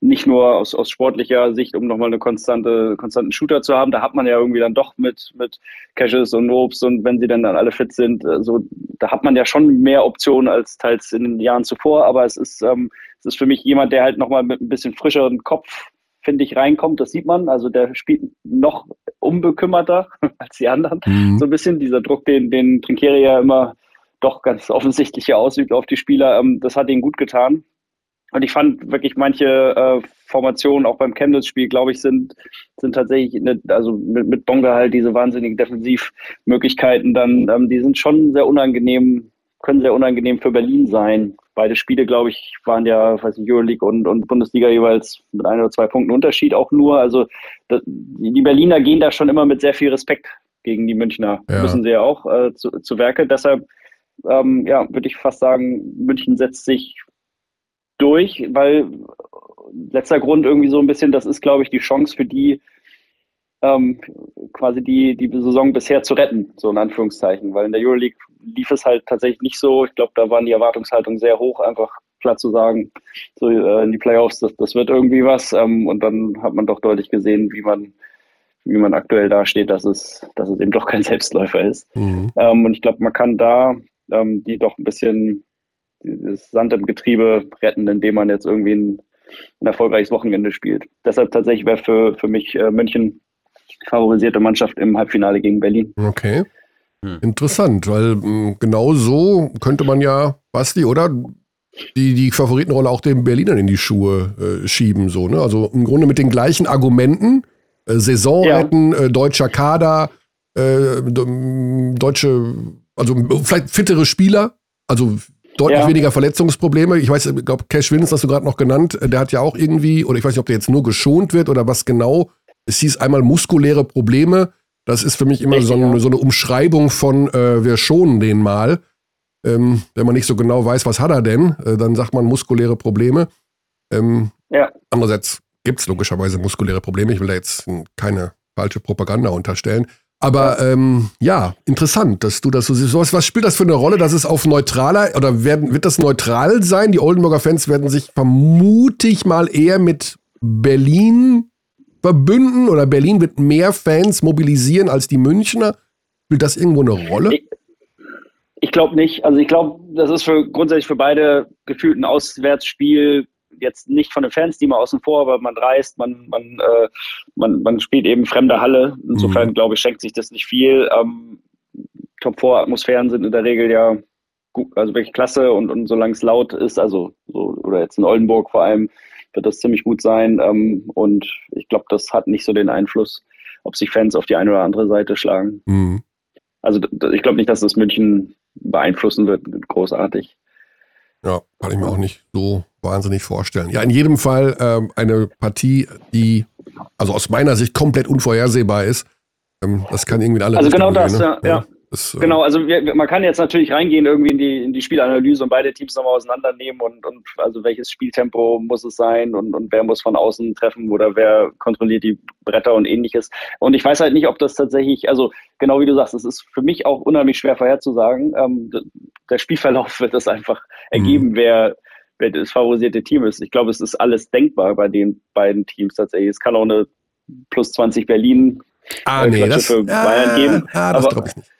C: nicht nur aus, aus sportlicher Sicht, um nochmal eine konstante, konstanten Shooter zu haben. Da hat man ja irgendwie dann doch mit, mit Caches und Nobs und wenn sie dann, dann alle fit sind, äh, so, da hat man ja schon mehr Optionen als teils in den Jahren zuvor. Aber es ist, ähm, es ist für mich jemand, der halt nochmal mit ein bisschen frischeren Kopf, finde ich, reinkommt. Das sieht man. Also der spielt noch unbekümmerter als die anderen. Mhm. So ein bisschen dieser Druck, den, den Trinkeri ja immer doch ganz offensichtlich ausübt auf die Spieler. Ähm, das hat ihnen gut getan. Und ich fand wirklich manche äh, Formationen auch beim Chemnitz-Spiel, glaube ich, sind, sind tatsächlich, eine, also mit, mit Bonga halt diese wahnsinnigen Defensivmöglichkeiten dann, ähm, die sind schon sehr unangenehm, können sehr unangenehm für Berlin sein. Beide Spiele, glaube ich, waren ja, weiß nicht, Euroleague und, und Bundesliga jeweils mit ein oder zwei Punkten Unterschied auch nur. Also das, die Berliner gehen da schon immer mit sehr viel Respekt gegen die Münchner. Ja. Müssen sie ja auch äh, zu, zu Werke. Deshalb ähm, ja, würde ich fast sagen, München setzt sich durch, weil letzter Grund irgendwie so ein bisschen, das ist, glaube ich, die Chance für die, ähm, quasi die, die Saison bisher zu retten, so in Anführungszeichen, weil in der Euroleague lief es halt tatsächlich nicht so. Ich glaube, da waren die Erwartungshaltungen sehr hoch, einfach klar zu sagen, so äh, in die Playoffs, das, das wird irgendwie was. Ähm, und dann hat man doch deutlich gesehen, wie man, wie man aktuell dasteht, dass es, dass es eben doch kein Selbstläufer ist. Mhm. Ähm, und ich glaube, man kann da ähm, die doch ein bisschen das Sand im Getriebe retten, indem man jetzt irgendwie ein, ein erfolgreiches Wochenende spielt. Deshalb tatsächlich wäre für, für mich äh, München favorisierte Mannschaft im Halbfinale gegen Berlin.
A: Okay. Hm. Interessant, weil mh, hm, genau so könnte man ja, Basti, oder? Die, die Favoritenrolle auch den Berlinern in die Schuhe äh, schieben, so, ne? Also im Grunde mit den gleichen Argumenten. Äh, Saison ja. retten, äh, deutscher Kader, äh, deutsche also vielleicht fittere Spieler, also deutlich ja. weniger Verletzungsprobleme. Ich weiß, ich glaube, Cash Wins hast du gerade noch genannt. Der hat ja auch irgendwie, oder ich weiß nicht, ob der jetzt nur geschont wird oder was genau. Es hieß einmal muskuläre Probleme. Das ist für mich immer Richtig, so, eine, so, eine, Umschreibung von, äh, wir schonen den mal. Ähm, wenn man nicht so genau weiß, was hat er denn, äh, dann sagt man muskuläre Probleme. Ähm, ja. Andererseits gibt es logischerweise muskuläre Probleme. Ich will da jetzt keine falsche Propaganda unterstellen. Aber ähm, ja, interessant, dass du das so siehst. Was, was spielt das für eine Rolle, dass es auf neutraler oder werden, wird das neutral sein? Die Oldenburger Fans werden sich vermutlich mal eher mit Berlin verbünden oder Berlin wird mehr Fans mobilisieren als die Münchner. Spielt das irgendwo eine Rolle?
C: Ich, ich glaube nicht. Also ich glaube, das ist für grundsätzlich für beide gefühlt ein Auswärtsspiel jetzt nicht von den Fans, die mal außen vor, aber man reist, man, man, äh, man, man spielt eben fremde Halle. Insofern, mhm. glaube ich, schenkt sich das nicht viel. Ähm, Top-4-Atmosphären sind in der Regel ja gut, also wirklich klasse und, und solange es laut ist, also so, oder jetzt in Oldenburg vor allem, wird das ziemlich gut sein. Ähm, und ich glaube, das hat nicht so den Einfluss, ob sich Fans auf die eine oder andere Seite schlagen. Mhm. Also ich glaube nicht, dass das München beeinflussen wird, großartig.
A: Ja, kann ich mir auch nicht so wahnsinnig vorstellen. Ja, in jedem Fall ähm, eine Partie, die also aus meiner Sicht komplett unvorhersehbar ist. Ähm, das kann irgendwie alle
C: Also genau das, gehen, ne? ja. ja. Das, äh, genau, also wir, man kann jetzt natürlich reingehen irgendwie in die, in die Spielanalyse und beide Teams nochmal auseinandernehmen und, und also welches Spieltempo muss es sein und, und wer muss von außen treffen oder wer kontrolliert die Bretter und ähnliches. Und ich weiß halt nicht, ob das tatsächlich, also genau wie du sagst, es ist für mich auch unheimlich schwer vorherzusagen. Ähm, der Spielverlauf wird das einfach ergeben, mhm. wer, wer das favorisierte Team ist. Ich glaube, es ist alles denkbar bei den beiden Teams tatsächlich. Es kann auch eine plus 20 Berlin
A: ah, nee, das, für Bayern ah, geben. Ah, das glaube ich nicht.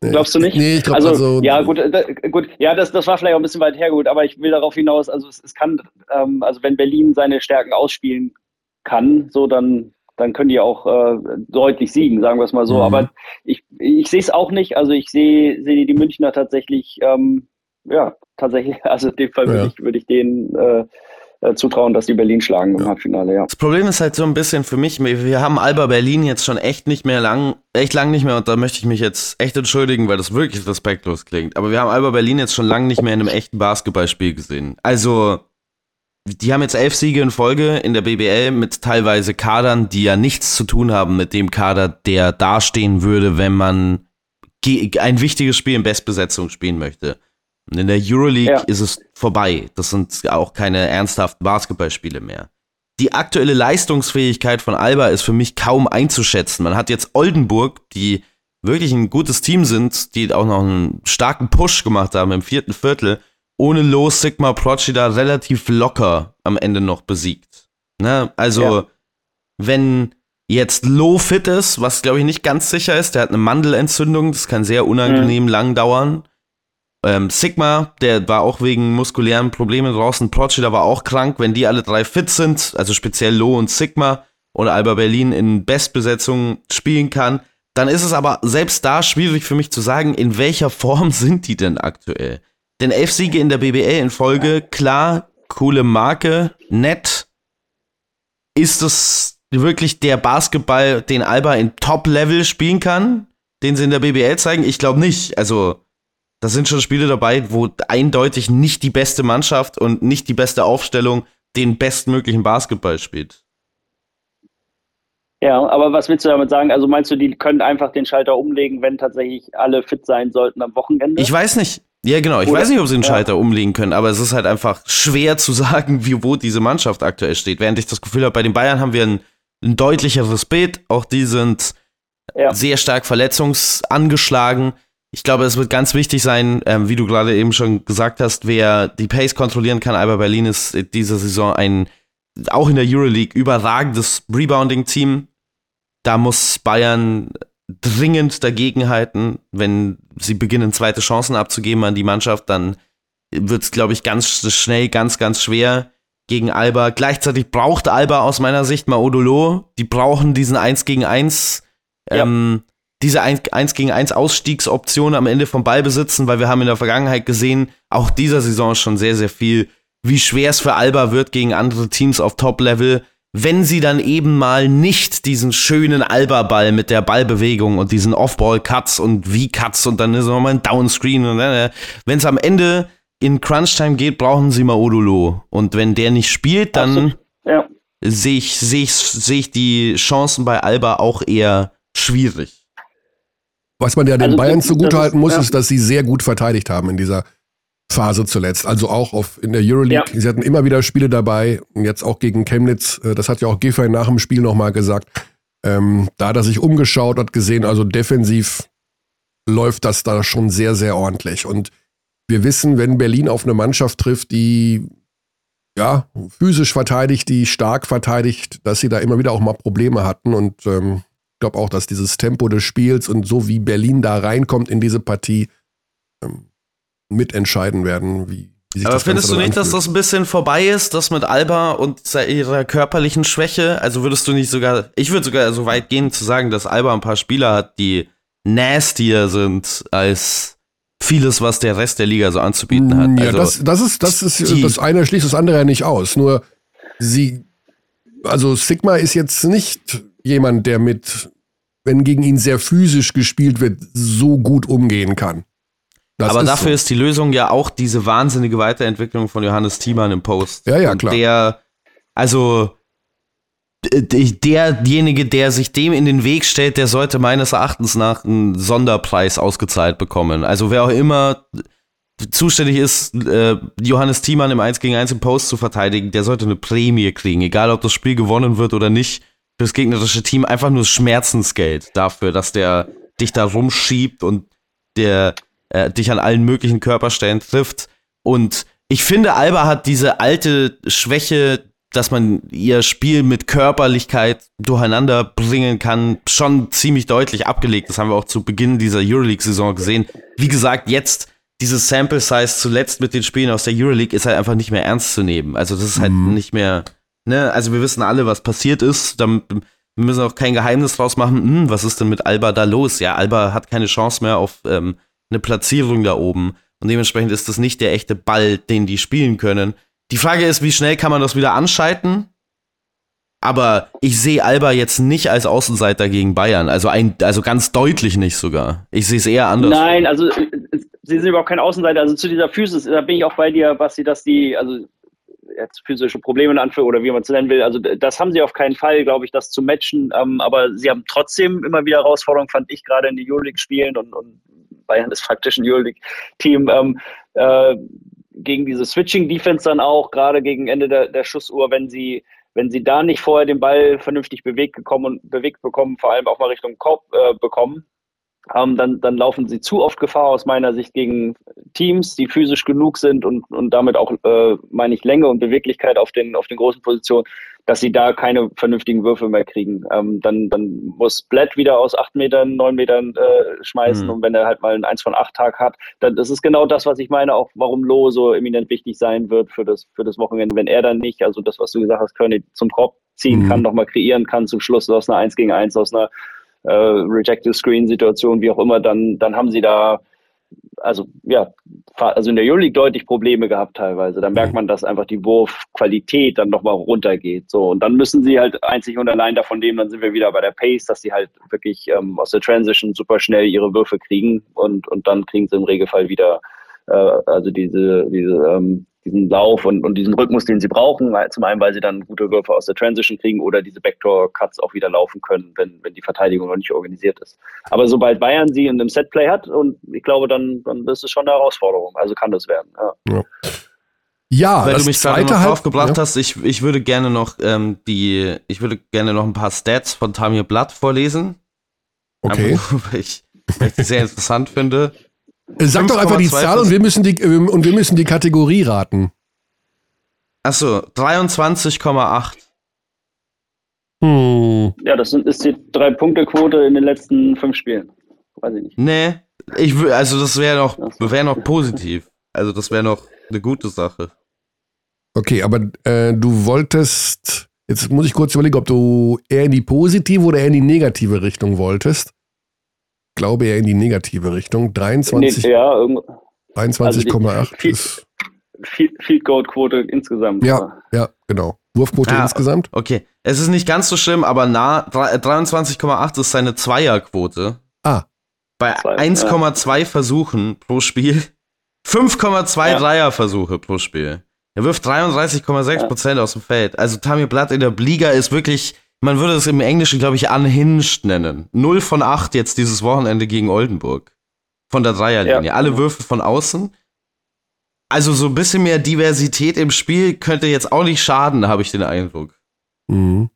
C: Glaubst du nicht? Nee, ich glaube also, also, ja gut, da, gut, ja, das, das war vielleicht auch ein bisschen weit hergeholt, aber ich will darauf hinaus, also es, es kann, ähm, also wenn Berlin seine Stärken ausspielen kann, so dann, dann können die auch äh, deutlich siegen, sagen wir es mal so. Mhm. Aber ich, ich sehe es auch nicht, also ich sehe sehe die Münchner tatsächlich, ähm, ja, tatsächlich, also in dem Fall würde ja. ich, würd ich denen äh, äh, zutrauen, dass die Berlin schlagen im Halbfinale, ja.
B: Das Problem ist halt so ein bisschen für mich, wir haben Alba Berlin jetzt schon echt nicht mehr lang, echt lang nicht mehr und da möchte ich mich jetzt echt entschuldigen, weil das wirklich respektlos klingt. Aber wir haben Alba Berlin jetzt schon lange nicht mehr in einem echten Basketballspiel gesehen. Also, die haben jetzt elf Siege in Folge in der BBL mit teilweise Kadern, die ja nichts zu tun haben mit dem Kader, der dastehen würde, wenn man ein wichtiges Spiel in Bestbesetzung spielen möchte. Und in der Euroleague ja. ist es vorbei. Das sind auch keine ernsthaften Basketballspiele mehr. Die aktuelle Leistungsfähigkeit von Alba ist für mich kaum einzuschätzen. Man hat jetzt Oldenburg, die wirklich ein gutes Team sind, die auch noch einen starken Push gemacht haben im vierten Viertel, ohne Los Sigma Procida relativ locker am Ende noch besiegt. Ne? Also, ja. wenn jetzt Low fit ist, was glaube ich nicht ganz sicher ist, der hat eine Mandelentzündung, das kann sehr unangenehm mhm. lang dauern. Ähm, Sigma, der war auch wegen muskulären Problemen draußen. Procida war auch krank. Wenn die alle drei fit sind, also speziell Lo und Sigma und Alba Berlin in Bestbesetzung spielen kann, dann ist es aber selbst da schwierig für mich zu sagen, in welcher Form sind die denn aktuell? Denn elf Siege in der BBL in Folge, klar, coole Marke, nett. Ist es wirklich der Basketball, den Alba in Top-Level spielen kann, den sie in der BBL zeigen? Ich glaube nicht. Also, da sind schon Spiele dabei, wo eindeutig nicht die beste Mannschaft und nicht die beste Aufstellung den bestmöglichen Basketball spielt.
C: Ja, aber was willst du damit sagen? Also meinst du, die können einfach den Schalter umlegen, wenn tatsächlich alle fit sein sollten am Wochenende?
B: Ich weiß nicht. Ja, genau. Ich Oder? weiß nicht, ob sie den Schalter ja. umlegen können, aber es ist halt einfach schwer zu sagen, wie, wo diese Mannschaft aktuell steht. Während ich das Gefühl habe, bei den Bayern haben wir ein, ein deutlicheres Bild. Auch die sind ja. sehr stark verletzungsangeschlagen. Ich glaube, es wird ganz wichtig sein, ähm, wie du gerade eben schon gesagt hast, wer die Pace kontrollieren kann. Alba Berlin ist in dieser Saison ein auch in der Euroleague überragendes Rebounding-Team. Da muss Bayern dringend dagegenhalten. Wenn sie beginnen, zweite Chancen abzugeben an die Mannschaft, dann wird es, glaube ich, ganz schnell, ganz, ganz schwer gegen Alba. Gleichzeitig braucht Alba aus meiner Sicht Maodolo. Die brauchen diesen 1 gegen 1, ja. ähm, diese 1 gegen 1 Ausstiegsoption am Ende vom Ball besitzen, weil wir haben in der Vergangenheit gesehen, auch dieser Saison schon sehr, sehr viel wie schwer es für Alba wird gegen andere Teams auf Top-Level, wenn sie dann eben mal nicht diesen schönen Alba-Ball mit der Ballbewegung und diesen Off-Ball-Cuts und V-Cuts und dann ist nochmal ein Downscreen und äh, wenn es am Ende in Crunch-Time geht, brauchen sie mal Odulo. Und wenn der nicht spielt, dann ja. sehe ich, seh ich, seh ich die Chancen bei Alba auch eher schwierig.
A: Was man ja den also, Bayern zugutehalten muss, ja. ist, dass sie sehr gut verteidigt haben in dieser Phase zuletzt. Also auch auf, in der Euroleague. Ja. Sie hatten immer wieder Spiele dabei. Jetzt auch gegen Chemnitz. Äh, das hat ja auch Giffey nach dem Spiel nochmal gesagt. Ähm, da hat er sich umgeschaut, hat gesehen, also defensiv läuft das da schon sehr, sehr ordentlich. Und wir wissen, wenn Berlin auf eine Mannschaft trifft, die ja physisch verteidigt, die stark verteidigt, dass sie da immer wieder auch mal Probleme hatten. Und ähm, glaube auch, dass dieses Tempo des Spiels und so wie Berlin da reinkommt in diese Partie, ähm, mitentscheiden werden, wie,
B: Aber findest du nicht, anfühlt. dass das ein bisschen vorbei ist, das mit Alba und ihrer körperlichen Schwäche? Also würdest du nicht sogar, ich würde sogar so weit gehen zu sagen, dass Alba ein paar Spieler hat, die nastier sind als vieles, was der Rest der Liga so anzubieten hat.
A: Ja, also, das, das ist, das ist, die, das eine schließt das andere ja nicht aus. Nur sie, also Sigma ist jetzt nicht jemand, der mit, wenn gegen ihn sehr physisch gespielt wird, so gut umgehen kann.
B: Das Aber ist dafür so. ist die Lösung ja auch diese wahnsinnige Weiterentwicklung von Johannes Thiemann im Post.
A: Ja, ja, klar.
B: Und der, also derjenige, der sich dem in den Weg stellt, der sollte meines Erachtens nach einen Sonderpreis ausgezahlt bekommen. Also wer auch immer zuständig ist, äh, Johannes Thiemann im 1 gegen 1 im Post zu verteidigen, der sollte eine Prämie kriegen, egal ob das Spiel gewonnen wird oder nicht. Für das gegnerische Team einfach nur Schmerzensgeld dafür, dass der dich da rumschiebt und der äh, dich an allen möglichen Körperstellen trifft. Und ich finde, Alba hat diese alte Schwäche, dass man ihr Spiel mit Körperlichkeit durcheinander bringen kann, schon ziemlich deutlich abgelegt. Das haben wir auch zu Beginn dieser Euroleague-Saison gesehen. Wie gesagt, jetzt dieses Sample Size zuletzt mit den Spielen aus der Euroleague ist halt einfach nicht mehr ernst zu nehmen. Also das ist halt mhm. nicht mehr, ne, also wir wissen alle, was passiert ist. Dann, wir müssen auch kein Geheimnis draus machen, hm, was ist denn mit Alba da los? Ja, Alba hat keine Chance mehr auf ähm, eine Platzierung da oben. Und dementsprechend ist das nicht der echte Ball, den die spielen können. Die Frage ist, wie schnell kann man das wieder anschalten? Aber ich sehe Alba jetzt nicht als Außenseiter gegen Bayern. Also, ein, also ganz deutlich nicht sogar. Ich sehe es eher anders.
C: Nein, also sie sind überhaupt kein Außenseiter. Also zu dieser Physis, da bin ich auch bei dir, Basti, dass die, also jetzt physische Probleme in Anführung oder wie man es nennen will. Also das haben sie auf keinen Fall, glaube ich, das zu matchen. Ähm, aber sie haben trotzdem immer wieder Herausforderungen, fand ich gerade in die Euroleague spielen und, und Bayern ist faktisch ein Euroleague-Team. Ähm, äh, gegen diese Switching-Defense dann auch, gerade gegen Ende der, der Schussuhr, wenn sie, wenn sie da nicht vorher den Ball vernünftig bewegt bekommen und bewegt bekommen, vor allem auch mal Richtung Korb äh, bekommen, ähm, dann, dann laufen sie zu oft Gefahr aus meiner Sicht gegen Teams, die physisch genug sind und, und damit auch, äh, meine ich, Länge und Beweglichkeit auf den, auf den großen Positionen, dass sie da keine vernünftigen Würfe mehr kriegen. Ähm, dann, dann muss Blatt wieder aus acht Metern, neun Metern äh, schmeißen mhm. und wenn er halt mal einen 1 von 8 Tag hat, dann das ist genau das, was ich meine, auch warum Loh so eminent wichtig sein wird für das, für das Wochenende. Wenn er dann nicht, also das, was du gesagt hast, König zum Korb ziehen mhm. kann, nochmal kreieren kann, zum Schluss aus einer 1 gegen 1, aus einer äh, Rejected Screen Situation, wie auch immer, dann, dann haben sie da also ja, also in der Euroleague deutlich Probleme gehabt teilweise. Da merkt mhm. man, dass einfach die Wurfqualität dann nochmal runtergeht. So, und dann müssen sie halt einzig und allein davon leben, dann sind wir wieder bei der Pace, dass sie halt wirklich ähm, aus der Transition super schnell ihre Würfe kriegen und, und dann kriegen sie im Regelfall wieder äh, also diese, diese ähm, diesen Lauf und, und diesen Rhythmus, den sie brauchen. Zum einen, weil sie dann gute Würfe aus der Transition kriegen oder diese Backdoor-Cuts auch wieder laufen können, wenn, wenn die Verteidigung noch nicht organisiert ist. Aber sobald Bayern sie in einem Setplay hat, und ich glaube, dann, dann ist es schon eine Herausforderung. Also kann das werden. Ja.
A: ja. Ja,
B: weil du mich gerade noch draufgebracht ja. hast, ich, ich würde gerne noch ähm, die, ich würde gerne noch ein paar Stats von Tamir Blatt vorlesen.
A: Okay.
B: Einfach, weil ich, weil ich die sehr interessant finde.
A: Sag doch einfach die Zahl und wir müssen die, äh, und wir müssen die Kategorie raten.
B: Achso, 23,8.
C: Hm. Ja, das sind, ist die Drei-Punkte-Quote in den letzten fünf Spielen. Weiß ich nicht.
B: Nee, ich, also das wäre noch, wär noch positiv. Also das wäre noch eine gute Sache.
A: Okay, aber äh, du wolltest, jetzt muss ich kurz überlegen, ob du eher in die positive oder eher in die negative Richtung wolltest glaube eher in die negative Richtung. 23, nee, ja, 23,8 also ist.
C: Field Goal Quote insgesamt.
A: Ja, ja, genau. Wurfquote ah, insgesamt.
B: Okay, es ist nicht ganz so schlimm, aber nah 23,8 ist seine Zweierquote.
A: Ah.
B: Bei 1,2 ja. Versuchen pro Spiel, 5,2 ja. Dreierversuche pro Spiel. Er wirft 33,6 Prozent ja. aus dem Feld. Also Tammy Blatt in der Liga ist wirklich man würde es im Englischen, glaube ich, unhinged nennen. 0 von 8 jetzt dieses Wochenende gegen Oldenburg. Von der Dreierlinie. Ja. Alle Würfe von außen. Also so ein bisschen mehr Diversität im Spiel könnte jetzt auch nicht schaden, habe ich den Eindruck.
A: Mhm.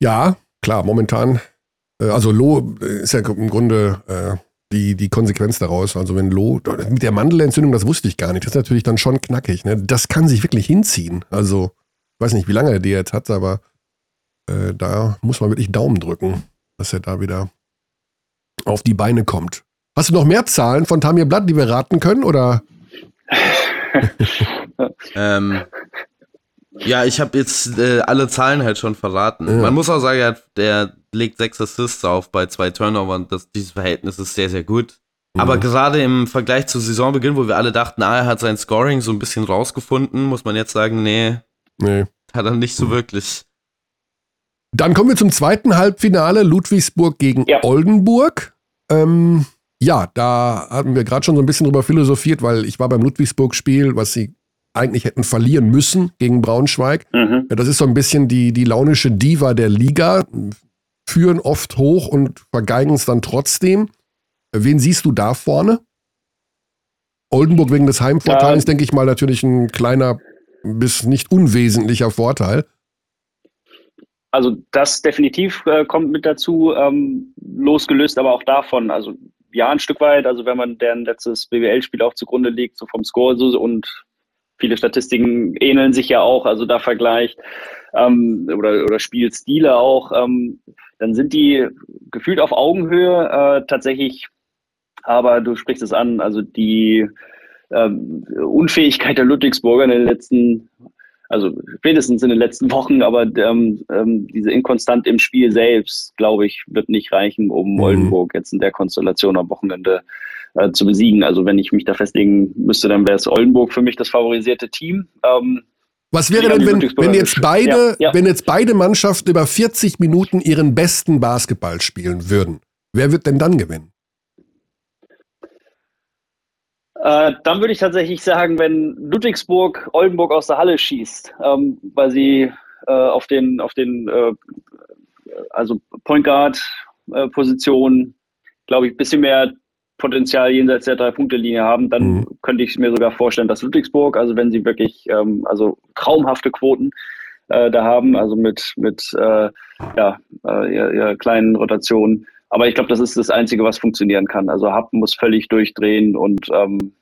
A: Ja, klar, momentan. Äh, also Lo ist ja im Grunde äh, die, die Konsequenz daraus. Also wenn Lo, mit der Mandelentzündung, das wusste ich gar nicht. Das ist natürlich dann schon knackig. Ne? Das kann sich wirklich hinziehen. Also, ich weiß nicht, wie lange er die jetzt hat, aber äh, da muss man wirklich Daumen drücken, dass er da wieder auf die Beine kommt. Hast du noch mehr Zahlen von Tamir Blatt, die wir raten können, oder?
B: ähm, ja, ich habe jetzt äh, alle Zahlen halt schon verraten. Ja. Man muss auch sagen, er, der legt sechs Assists auf bei zwei Turnovern. Das, dieses Verhältnis ist sehr, sehr gut. Mhm. Aber gerade im Vergleich zu Saisonbeginn, wo wir alle dachten, ah, er hat sein Scoring so ein bisschen rausgefunden, muss man jetzt sagen, nee, nee. hat er nicht so mhm. wirklich.
A: Dann kommen wir zum zweiten Halbfinale, Ludwigsburg gegen ja. Oldenburg. Ähm, ja, da haben wir gerade schon so ein bisschen drüber philosophiert, weil ich war beim Ludwigsburg-Spiel, was sie eigentlich hätten verlieren müssen gegen Braunschweig. Mhm. Das ist so ein bisschen die, die launische Diva der Liga, führen oft hoch und vergeigen es dann trotzdem. Wen siehst du da vorne? Oldenburg wegen des Heimvorteils, ja. denke ich mal, natürlich ein kleiner bis nicht unwesentlicher Vorteil.
C: Also das definitiv äh, kommt mit dazu, ähm, losgelöst aber auch davon, also ja, ein Stück weit, also wenn man deren letztes BWL-Spiel auch zugrunde legt, so vom Score so, und viele Statistiken ähneln sich ja auch, also da vergleicht ähm, oder, oder Spielstile auch, ähm, dann sind die gefühlt auf Augenhöhe äh, tatsächlich, aber du sprichst es an, also die ähm, Unfähigkeit der Ludwigsburger in den letzten also spätestens in den letzten Wochen, aber ähm, ähm, diese Inkonstant im Spiel selbst, glaube ich, wird nicht reichen, um mhm. Oldenburg jetzt in der Konstellation am Wochenende äh, zu besiegen. Also wenn ich mich da festlegen müsste, dann wäre es Oldenburg für mich das favorisierte Team. Ähm,
A: was wäre denn, wenn, wenn jetzt beide, ja, ja. wenn jetzt beide Mannschaften über 40 Minuten ihren besten Basketball spielen würden? Wer wird denn dann gewinnen?
C: Äh, dann würde ich tatsächlich sagen, wenn Ludwigsburg Oldenburg aus der Halle schießt, ähm, weil sie äh, auf den, auf den äh, also Point Guard äh, glaube ich, ein bisschen mehr Potenzial jenseits der Drei-Punkte-Linie haben, dann mhm. könnte ich mir sogar vorstellen, dass Ludwigsburg, also wenn sie wirklich ähm, also traumhafte Quoten äh, da haben, also mit, mit äh, ja, ihrer, ihrer kleinen Rotation, aber ich glaube, das ist das Einzige, was funktionieren kann. Also Hub muss völlig durchdrehen und ähm,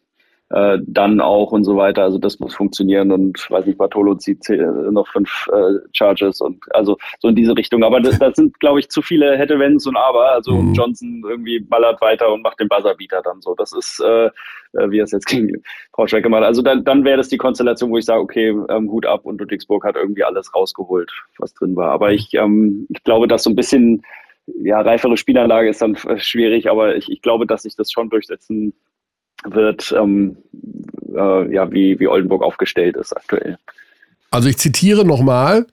C: äh, dann auch und so weiter. Also das muss funktionieren und weiß nicht, Bartolo zieht noch fünf äh, Charges und also so in diese Richtung. Aber das, das sind, glaube ich, zu viele hätte, wenns und aber. Also mhm. Johnson irgendwie ballert weiter und macht den Buzzerbeater dann so. Das ist, äh, äh wie er es jetzt gegen Braunschweig gemacht hat. Also dann, dann wäre das die Konstellation, wo ich sage, okay, ähm, Hut ab und Ludwigsburg hat irgendwie alles rausgeholt, was drin war. Aber ich, ähm, ich glaube, dass so ein bisschen ja, reifere Spielanlage ist dann schwierig, aber ich, ich glaube, dass sich das schon durchsetzen wird, ähm, äh, ja, wie, wie Oldenburg aufgestellt ist aktuell.
A: Also ich zitiere nochmal,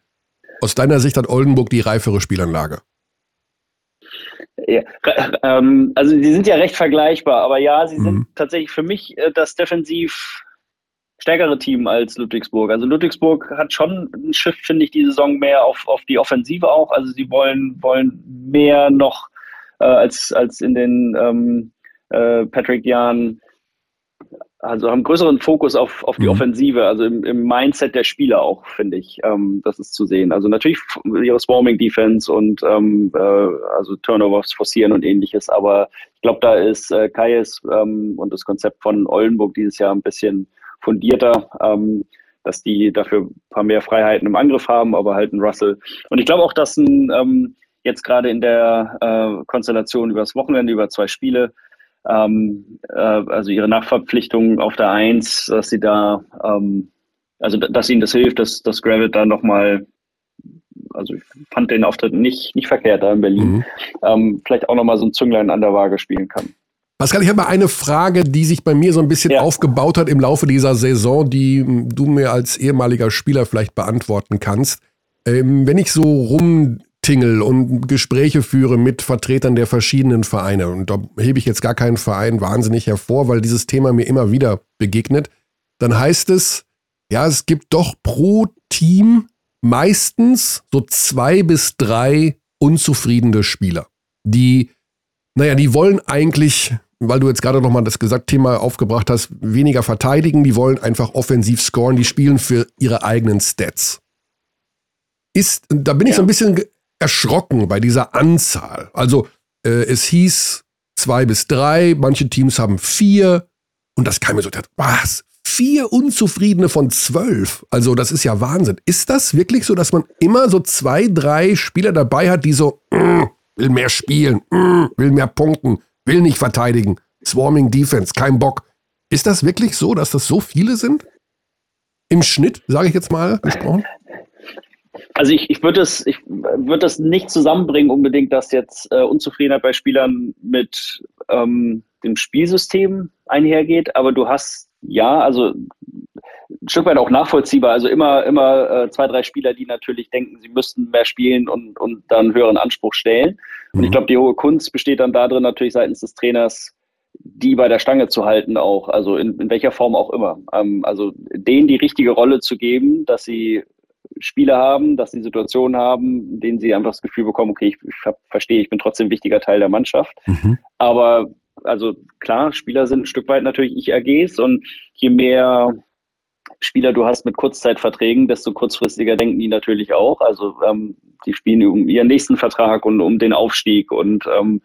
A: aus deiner Sicht hat Oldenburg die reifere Spielanlage.
C: Ja, ähm, also die sind ja recht vergleichbar, aber ja, sie sind mhm. tatsächlich für mich äh, das defensiv stärkere Team als Ludwigsburg. Also Ludwigsburg hat schon ein Schiff, finde ich, die Saison mehr auf, auf die Offensive auch. Also sie wollen, wollen mehr noch äh, als, als in den ähm, äh, Patrick-Jahren also haben größeren Fokus auf, auf die mhm. Offensive, also im, im Mindset der Spieler auch, finde ich. Ähm, das ist zu sehen. Also natürlich ihre Swarming Defense und ähm, äh, also Turnovers forcieren und ähnliches, aber ich glaube, da ist äh, Kayes ähm, und das Konzept von Oldenburg dieses Jahr ein bisschen fundierter, ähm, dass die dafür ein paar mehr Freiheiten im Angriff haben, aber halt ein Russell. Und ich glaube auch, dass ein ähm, jetzt gerade in der äh, Konstellation über das Wochenende, über zwei Spiele, ähm, äh, also ihre Nachverpflichtung auf der Eins, dass sie da, ähm, also dass ihnen das hilft, dass, dass Gravit da nochmal, also ich fand den Auftritt nicht, nicht verkehrt da in Berlin, mhm. ähm, vielleicht auch nochmal so ein Zünglein an der Waage spielen kann.
A: Pascal, ich habe mal eine Frage, die sich bei mir so ein bisschen ja. aufgebaut hat im Laufe dieser Saison, die du mir als ehemaliger Spieler vielleicht beantworten kannst. Ähm, wenn ich so rum tingle und Gespräche führe mit Vertretern der verschiedenen Vereine. Und da hebe ich jetzt gar keinen Verein wahnsinnig hervor, weil dieses Thema mir immer wieder begegnet. Dann heißt es, ja, es gibt doch pro Team meistens so zwei bis drei unzufriedene Spieler, die, naja, die wollen eigentlich, weil du jetzt gerade nochmal das gesagt Thema aufgebracht hast, weniger verteidigen, die wollen einfach offensiv scoren, die spielen für ihre eigenen Stats. Ist, da bin ich so ein bisschen erschrocken bei dieser Anzahl. Also äh, es hieß zwei bis drei, manche Teams haben vier und das kam mir so, was? Vier Unzufriedene von zwölf. Also das ist ja Wahnsinn. Ist das wirklich so, dass man immer so zwei, drei Spieler dabei hat, die so, mm, will mehr spielen, mm, will mehr punkten, will nicht verteidigen, Swarming Defense, kein Bock. Ist das wirklich so, dass das so viele sind? Im Schnitt, sage ich jetzt mal gesprochen?
C: Also ich, ich würde das, ich würde das nicht zusammenbringen unbedingt, dass jetzt äh, Unzufriedenheit bei Spielern mit ähm, dem Spielsystem einhergeht, aber du hast ja, also ein Stück weit auch nachvollziehbar. Also immer, immer äh, zwei, drei Spieler, die natürlich denken, sie müssten mehr spielen und, und dann höheren Anspruch stellen. Und ich mhm. glaube, die hohe Kunst besteht dann darin, natürlich seitens des Trainers, die bei der Stange zu halten auch, also in, in welcher Form auch immer. Ähm, also denen die richtige Rolle zu geben, dass sie Spiele haben, dass sie Situationen haben, in denen sie einfach das Gefühl bekommen, okay, ich, ich verstehe, ich bin trotzdem ein wichtiger Teil der Mannschaft. Mhm. Aber also klar, Spieler sind ein Stück weit natürlich Ich-AGs und je mehr Spieler du hast mit Kurzzeitverträgen, desto kurzfristiger denken die natürlich auch. Also ähm, die spielen um ihren nächsten Vertrag und um den Aufstieg und ähm,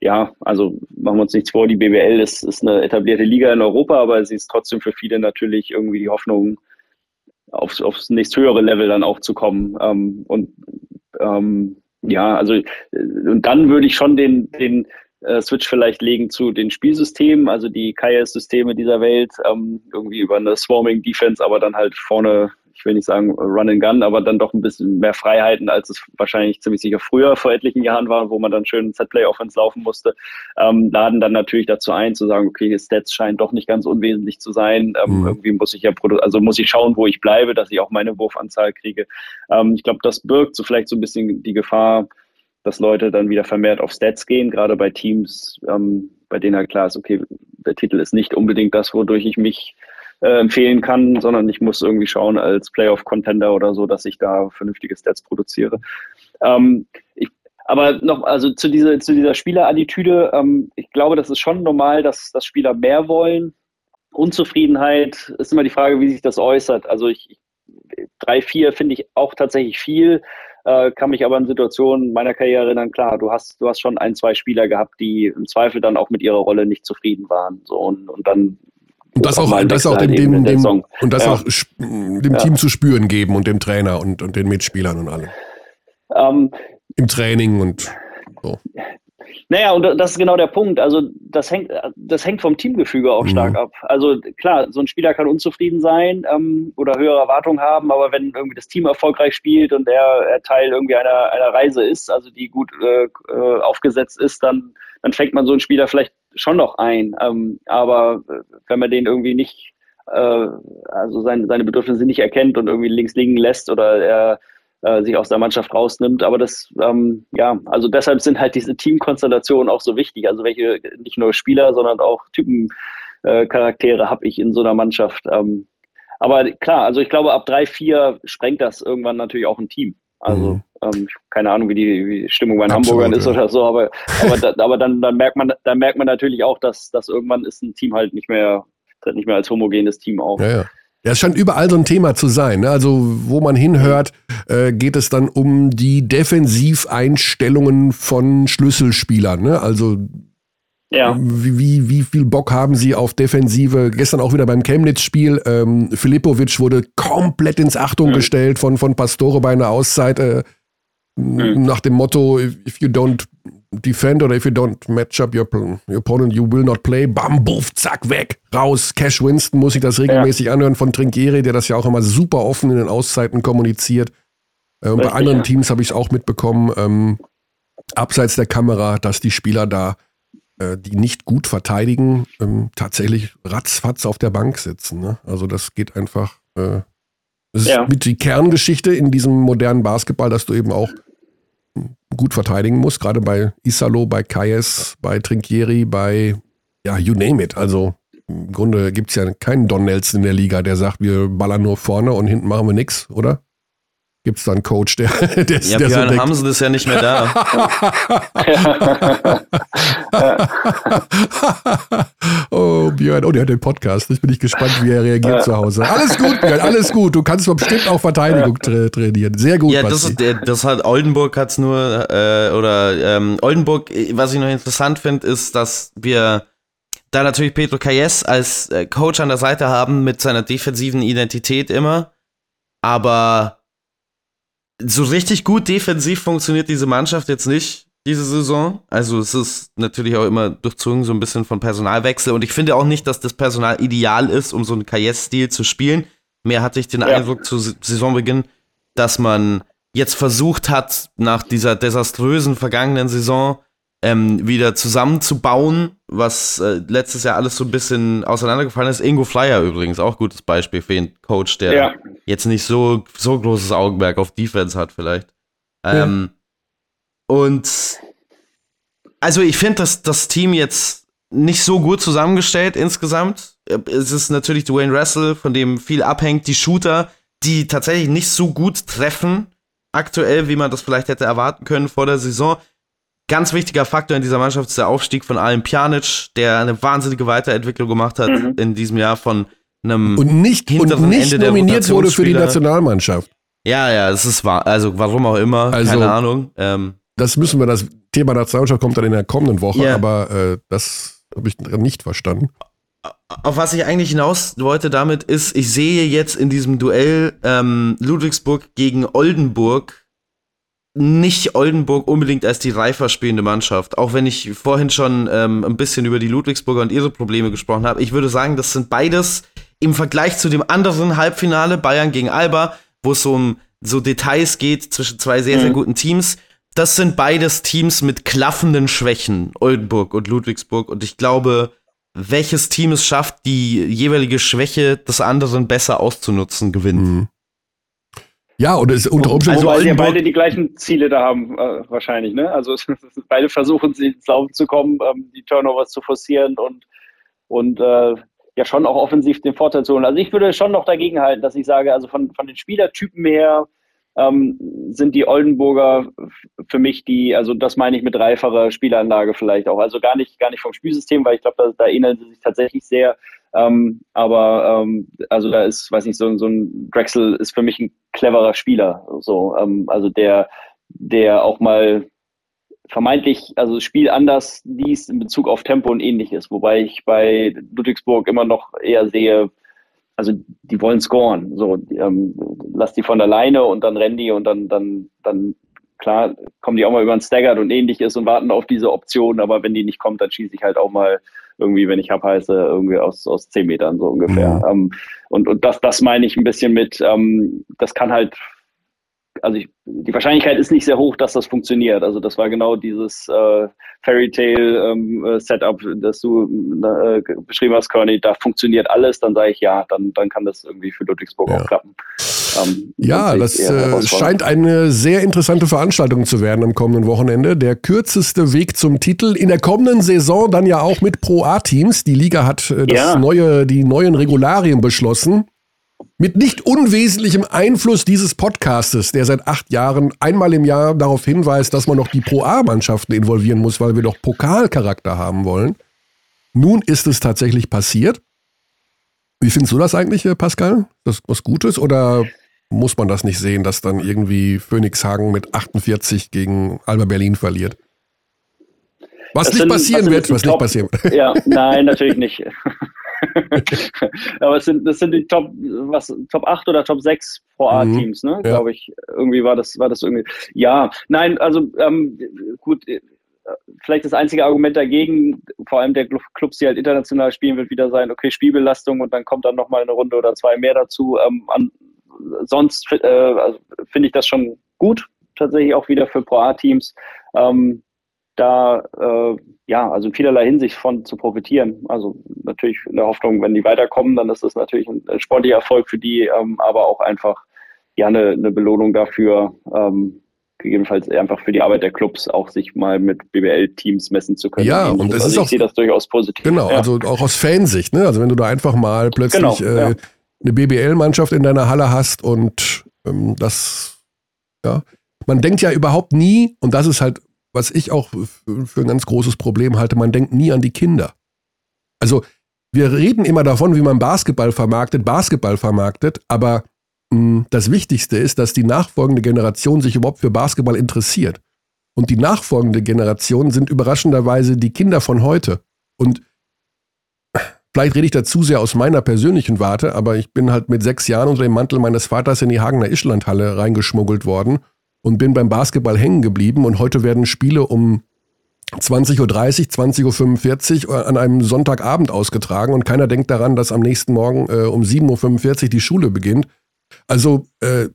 C: ja, also machen wir uns nichts vor, die BBL ist, ist eine etablierte Liga in Europa, aber sie ist trotzdem für viele natürlich irgendwie die Hoffnung, aufs, aufs nächsthöhere Level dann auch zu kommen. Ähm, und ähm, ja, also äh, und dann würde ich schon den, den äh, Switch vielleicht legen zu den Spielsystemen, also die KS-Systeme dieser Welt, ähm, irgendwie über eine Swarming Defense, aber dann halt vorne ich will nicht sagen Run and Gun, aber dann doch ein bisschen mehr Freiheiten, als es wahrscheinlich ziemlich sicher früher vor etlichen Jahren war, wo man dann schön Set-Play-Offense laufen musste, ähm, laden dann natürlich dazu ein, zu sagen, okay, Stats scheinen doch nicht ganz unwesentlich zu sein. Ähm, mhm. Irgendwie muss ich ja, also muss ich schauen, wo ich bleibe, dass ich auch meine Wurfanzahl kriege. Ähm, ich glaube, das birgt so vielleicht so ein bisschen die Gefahr, dass Leute dann wieder vermehrt auf Stats gehen, gerade bei Teams, ähm, bei denen halt klar ist, okay, der Titel ist nicht unbedingt das, wodurch ich mich äh, empfehlen kann, sondern ich muss irgendwie schauen als Playoff-Contender oder so, dass ich da vernünftige Stats produziere. Ähm, ich, aber noch, also zu dieser, zu dieser Spielerattitüde, ähm, ich glaube, das ist schon normal, dass, dass Spieler mehr wollen. Unzufriedenheit ist immer die Frage, wie sich das äußert. Also ich, drei, vier finde ich auch tatsächlich viel. Äh, kann mich aber in Situationen meiner Karriere erinnern, klar, du hast, du hast schon ein, zwei Spieler gehabt, die im Zweifel dann auch mit ihrer Rolle nicht zufrieden waren. So, und, und dann
A: und das auch, das auch dem, dem, dem und das ja. auch dem ja. Team zu spüren geben und dem Trainer und, und den Mitspielern und allem. Ähm, Im Training und so.
C: Naja, und das ist genau der Punkt. Also das hängt, das hängt vom Teamgefüge auch mhm. stark ab. Also klar, so ein Spieler kann unzufrieden sein ähm, oder höhere Erwartungen haben, aber wenn irgendwie das Team erfolgreich spielt und er, er Teil irgendwie einer, einer Reise ist, also die gut äh, äh aufgesetzt ist, dann, dann fängt man so einen Spieler vielleicht schon noch ein. Ähm, aber wenn man den irgendwie nicht, äh, also seine, seine Bedürfnisse nicht erkennt und irgendwie links liegen lässt oder er äh, sich aus der Mannschaft rausnimmt. Aber das, ähm, ja, also deshalb sind halt diese Teamkonstellationen auch so wichtig. Also welche nicht nur Spieler, sondern auch Typencharaktere äh, habe ich in so einer Mannschaft. Ähm, aber klar, also ich glaube, ab drei, vier sprengt das irgendwann natürlich auch ein Team. Also mhm. ähm, keine Ahnung, wie die, wie die Stimmung bei den Absolut, Hamburgern ist ja. oder so, aber, aber, da, aber dann, dann merkt man, dann merkt man natürlich auch, dass, dass irgendwann ist ein Team halt nicht mehr, tritt nicht mehr als homogenes Team auf.
A: Ja, ja. Ja, es scheint überall so ein Thema zu sein. Ne? Also, wo man hinhört, äh, geht es dann um die Defensiveinstellungen von Schlüsselspielern. Ne? Also, ja. wie, wie, wie viel Bock haben sie auf Defensive? Gestern auch wieder beim Chemnitz-Spiel. Ähm, Filipovic wurde komplett ins Achtung mhm. gestellt von, von Pastore bei einer Auszeit. Äh, mhm. Nach dem Motto, if you don't defend oder if you don't match up your, your opponent, you will not play. Bam, buff, zack, weg, raus. Cash Winston muss ich das regelmäßig ja. anhören von Trinkieri, der das ja auch immer super offen in den Auszeiten kommuniziert. Äh, bei anderen ja. Teams habe ich es auch mitbekommen, ähm, abseits der Kamera, dass die Spieler da, äh, die nicht gut verteidigen, ähm, tatsächlich ratzfatz auf der Bank sitzen. Ne? Also das geht einfach. Äh, das ist ja. mit die Kerngeschichte in diesem modernen Basketball, dass du eben auch gut verteidigen muss, gerade bei Isalo, bei Kayes, bei Trinkieri, bei, ja, you name it. Also im Grunde gibt es ja keinen Don Nelson in der Liga, der sagt, wir ballern nur vorne und hinten machen wir nichts, oder? Gibt es da einen Coach, der, der,
B: ja,
A: der
B: Björn so Hamsen ist ja nicht mehr da.
A: oh, Björn, oh, der hat den Podcast. Ich bin nicht gespannt, wie er reagiert zu Hause. Alles gut, Björn, alles gut. Du kannst bestimmt auch Verteidigung tra trainieren. Sehr gut.
B: Ja, das, ist, das hat Oldenburg hat's nur, äh, oder ähm, Oldenburg, was ich noch interessant finde, ist, dass wir da natürlich Pedro Calles als äh, Coach an der Seite haben mit seiner defensiven Identität immer. Aber so richtig gut defensiv funktioniert diese Mannschaft jetzt nicht diese Saison. Also es ist natürlich auch immer durchzogen so ein bisschen von Personalwechsel und ich finde auch nicht, dass das Personal ideal ist, um so einen Kajes-Stil zu spielen. Mehr hatte ich den ja. Eindruck zu Saisonbeginn, dass man jetzt versucht hat, nach dieser desaströsen vergangenen Saison ähm, wieder zusammenzubauen, was äh, letztes Jahr alles so ein bisschen auseinandergefallen ist. Ingo Flyer übrigens, auch gutes Beispiel für einen Coach, der ja. jetzt nicht so, so großes Augenmerk auf Defense hat vielleicht. Ähm, ja. Und also ich finde, dass das Team jetzt nicht so gut zusammengestellt insgesamt. Es ist natürlich Dwayne Russell, von dem viel abhängt, die Shooter, die tatsächlich nicht so gut treffen aktuell, wie man das vielleicht hätte erwarten können vor der Saison. Ganz wichtiger Faktor in dieser Mannschaft ist der Aufstieg von Alan Pjanic, der eine wahnsinnige Weiterentwicklung gemacht hat mhm. in diesem Jahr von einem
A: und nicht, hinteren und nicht Ende nominiert wurde für die Nationalmannschaft.
B: Ja, ja, es ist wahr. Also warum auch immer, also, keine Ahnung. Ähm,
A: das müssen wir, das Thema Nationalmannschaft kommt dann in der kommenden Woche, yeah. aber äh, das habe ich nicht verstanden.
B: Auf was ich eigentlich hinaus wollte damit ist, ich sehe jetzt in diesem Duell ähm, Ludwigsburg gegen Oldenburg nicht Oldenburg unbedingt als die reifer spielende Mannschaft. Auch wenn ich vorhin schon ähm, ein bisschen über die Ludwigsburger und ihre Probleme gesprochen habe. Ich würde sagen, das sind beides im Vergleich zu dem anderen Halbfinale Bayern gegen Alba, wo es so um so Details geht zwischen zwei sehr, sehr mhm. guten Teams. Das sind beides Teams mit klaffenden Schwächen, Oldenburg und Ludwigsburg. Und ich glaube, welches Team es schafft, die jeweilige Schwäche des anderen besser auszunutzen, gewinnt. Mhm.
A: Ja, und es unter Umständen.
C: Also, weil ja beide die gleichen Ziele da haben, äh, wahrscheinlich, ne? Also, beide versuchen, sie ins Laufen zu kommen, ähm, die Turnovers zu forcieren und, und äh, ja, schon auch offensiv den Vorteil zu holen. Also, ich würde schon noch dagegen halten, dass ich sage, also von, von den Spielertypen her ähm, sind die Oldenburger für mich die, also das meine ich mit reiferer Spielanlage vielleicht auch. Also gar nicht, gar nicht vom Spielsystem, weil ich glaube, da, da ähneln sie sich tatsächlich sehr ähm, aber ähm, also da ist, weiß nicht, so, so ein Drexel ist für mich ein cleverer Spieler. So, ähm, also der, der auch mal vermeintlich, also das Spiel anders liest in Bezug auf Tempo und ähnliches, wobei ich bei Ludwigsburg immer noch eher sehe, also die wollen scoren. So, ähm, lass die von alleine und dann rennen die und dann, dann, dann klar kommen die auch mal über ein Staggered und ähnliches und warten auf diese Option, aber wenn die nicht kommt, dann schieße ich halt auch mal irgendwie, wenn ich hab heiße, irgendwie aus, aus zehn Metern so ungefähr. Mhm. Ähm, und, und das, das meine ich ein bisschen mit, ähm, das kann halt also ich, die Wahrscheinlichkeit ist nicht sehr hoch, dass das funktioniert. Also das war genau dieses äh, Fairy Tale ähm, äh, Setup, das du äh, beschrieben hast, Conny. Da funktioniert alles. Dann sage ich ja, dann, dann kann das irgendwie für Ludwigsburg
A: Ja.
C: auch klappen. Ähm,
A: Ja, das äh, scheint eine sehr interessante Veranstaltung zu werden am kommenden Wochenende. Der kürzeste Weg zum Titel. In der kommenden Saison dann ja auch mit Pro A-Teams. Die Liga hat äh, das
C: Ja.
A: neue, die neuen Regularien beschlossen. Mit nicht unwesentlichem Einfluss dieses Podcastes, der seit acht Jahren einmal im Jahr darauf hinweist, dass man noch die Pro A-Mannschaften involvieren muss, weil wir doch Pokalcharakter haben wollen. Nun ist es tatsächlich passiert. Wie findest du das eigentlich, äh, Pascal? Das was Gutes oder muss man das nicht sehen, dass dann irgendwie Phoenixhagen mit 48 gegen Alba Berlin verliert? Was
C: Das
A: nicht
C: sind-
A: passieren wird, was nicht
C: Top-
A: passieren wird.
C: Ja, nein, natürlich nicht. Aber es sind, das sind die Top, was, Top 8 oder Top 6 Pro A-Teams, ne?
A: Ja.
C: Glaube ich. Irgendwie war das, war das irgendwie. Ja, nein, also ähm, gut, äh, vielleicht das einzige Argument dagegen, vor allem der Clu- Clubs, die halt international spielen, wird wieder sein, okay, Spielbelastung und dann kommt dann nochmal eine Runde oder zwei mehr dazu. Ähm, an, sonst äh, also, finde ich das schon gut, tatsächlich auch wieder für Pro A-Teams. Ähm, da äh, ja, also in vielerlei Hinsicht von zu profitieren. Also natürlich in der Hoffnung, wenn die weiterkommen, dann ist das natürlich ein sportlicher Erfolg für die, ähm, aber auch einfach ja eine, eine Belohnung dafür, ähm, gegebenenfalls einfach für die Arbeit der Clubs auch sich mal mit BBL-Teams messen zu können.
A: Ja, und es
C: also
A: ist
C: ich
A: auch-
C: sehe das durchaus positiv.
A: Genau,
C: ja.
A: also auch aus Fansicht, ne? Also wenn du da einfach mal plötzlich
C: Genau,
A: äh,
C: ja.
A: eine BBL-Mannschaft in deiner Halle hast und ähm, das, ja, man denkt ja überhaupt nie, und das ist halt, was ich auch für, ein ganz großes Problem halte, man denkt nie an die Kinder. Also wir reden immer davon, wie man Basketball vermarktet, Basketball vermarktet, aber mh, das Wichtigste ist, dass die nachfolgende Generation sich überhaupt für Basketball interessiert. Und die nachfolgende Generation sind überraschenderweise die Kinder von heute. Und vielleicht rede ich da zu sehr aus meiner persönlichen Warte, aber ich bin halt mit sechs Jahren unter dem Mantel meines Vaters in die Hagener Ischlandhalle reingeschmuggelt worden und bin beim Basketball hängen geblieben. Und heute werden Spiele um 20.30 Uhr, 20.45 Uhr an einem Sonntagabend ausgetragen und keiner denkt daran, dass am nächsten Morgen äh, um 7.45 Uhr die Schule beginnt. Also, äh,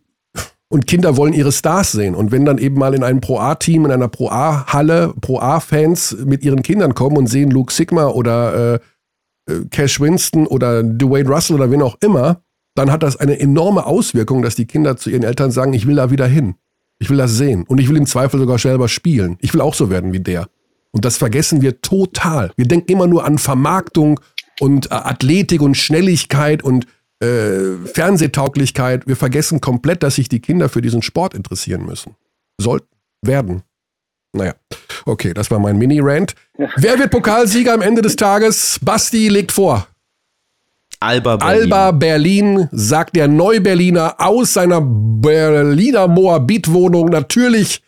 A: und Kinder wollen ihre Stars sehen. Und wenn dann eben mal in einem Pro-A-Team, in einer Pro-A-Halle, Pro-A-Fans mit ihren Kindern kommen und sehen Luke Sigma oder äh, äh, Cash Winston oder Dwayne Russell oder wen auch immer, dann hat das eine enorme Auswirkung, dass die Kinder zu ihren Eltern sagen, ich will da wieder hin. Ich will das sehen. Und ich will im Zweifel sogar selber spielen. Ich will auch so werden wie der. Und das vergessen wir total. Wir denken immer nur an Vermarktung und äh, Athletik und Schnelligkeit und äh, Fernsehtauglichkeit. Wir vergessen komplett, dass sich die Kinder für diesen Sport interessieren müssen. Sollten, werden. Naja, okay, das war mein Mini-Rant. Wer wird Pokalsieger am Ende des Tages? Basti legt vor.
B: Alba Berlin.
A: Alba Berlin, sagt der Neuberliner aus seiner Berliner Moabit-Wohnung. Natürlich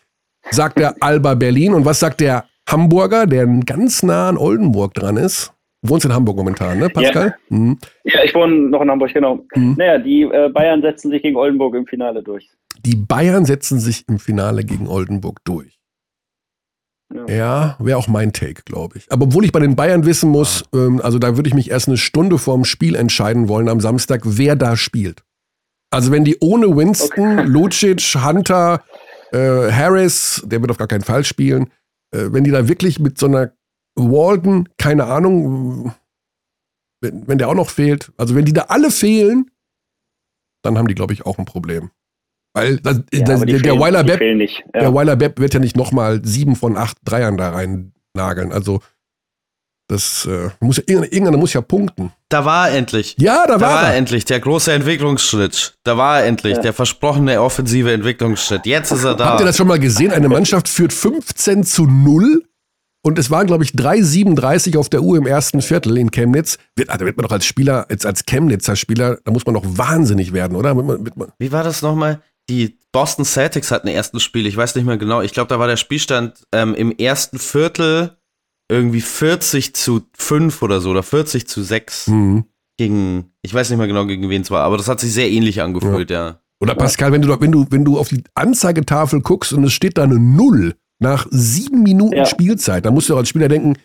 A: sagt der Alba Berlin. Und was sagt der Hamburger, der ganz nah an Oldenburg dran ist? Du wohnst in Hamburg momentan, ne, Pascal? Mhm.
C: ja, ich wohne noch in Hamburg, genau.
A: Mhm.
C: Naja, die äh, Bayern setzen sich gegen Oldenburg im Finale durch.
A: Die Bayern setzen sich im Finale gegen Oldenburg durch.
C: Ja.
A: Ja, wäre auch mein Take, glaube ich. Aber obwohl ich bei den Bayern wissen muss, ähm, also da würde ich mich erst eine Stunde vorm Spiel entscheiden wollen am Samstag, wer da spielt. Also wenn die ohne Winston, Lucic, Hunter, äh, Harris, der wird auf gar keinen Fall spielen, äh, wenn die da wirklich mit so einer Walden, keine Ahnung, wenn, wenn der auch noch fehlt, also wenn die da alle fehlen, dann haben die, glaube ich, auch ein Problem. Weil das,
C: Ja,
A: das, der, der
C: fehlen-
A: Weiler Bepp
C: nicht. Ja.
A: der Weiler Bepp wird ja nicht nochmal sieben von acht Dreiern da rein nageln. Also, das äh, muss ja, irgendeiner, irgendeiner muss ja punkten.
B: Da war er endlich.
A: Ja, da
B: Da
A: war,
B: war er endlich, der große Entwicklungsschritt. Da war er endlich,
C: Ja.
B: der versprochene offensive Entwicklungsschritt. Jetzt ist er da.
A: Habt ihr das schon mal gesehen? Eine Mannschaft führt 15 zu 0 und es waren, glaube ich, 3,37 auf der Uhr im ersten Viertel in Chemnitz. Wird, ah, da wird man doch als Spieler, als, als Chemnitzer Spieler, da muss man doch wahnsinnig werden, oder?
B: Wie war das nochmal? Die Boston Celtics hatten ein erstes Spiel, ich weiß nicht mehr genau. Ich glaube, da war der Spielstand ähm, im ersten Viertel irgendwie 40 zu 5 oder so, oder 40 zu 6
A: hm.
B: gegen, ich weiß nicht mehr genau, gegen wen es war, aber das hat sich sehr ähnlich angefühlt, ja.
A: Oder Pascal, wenn du, wenn, du, wenn du auf die Anzeigetafel guckst und es steht da eine Null nach sieben Minuten
C: Ja.
A: Spielzeit, dann musst du als Spieler denken,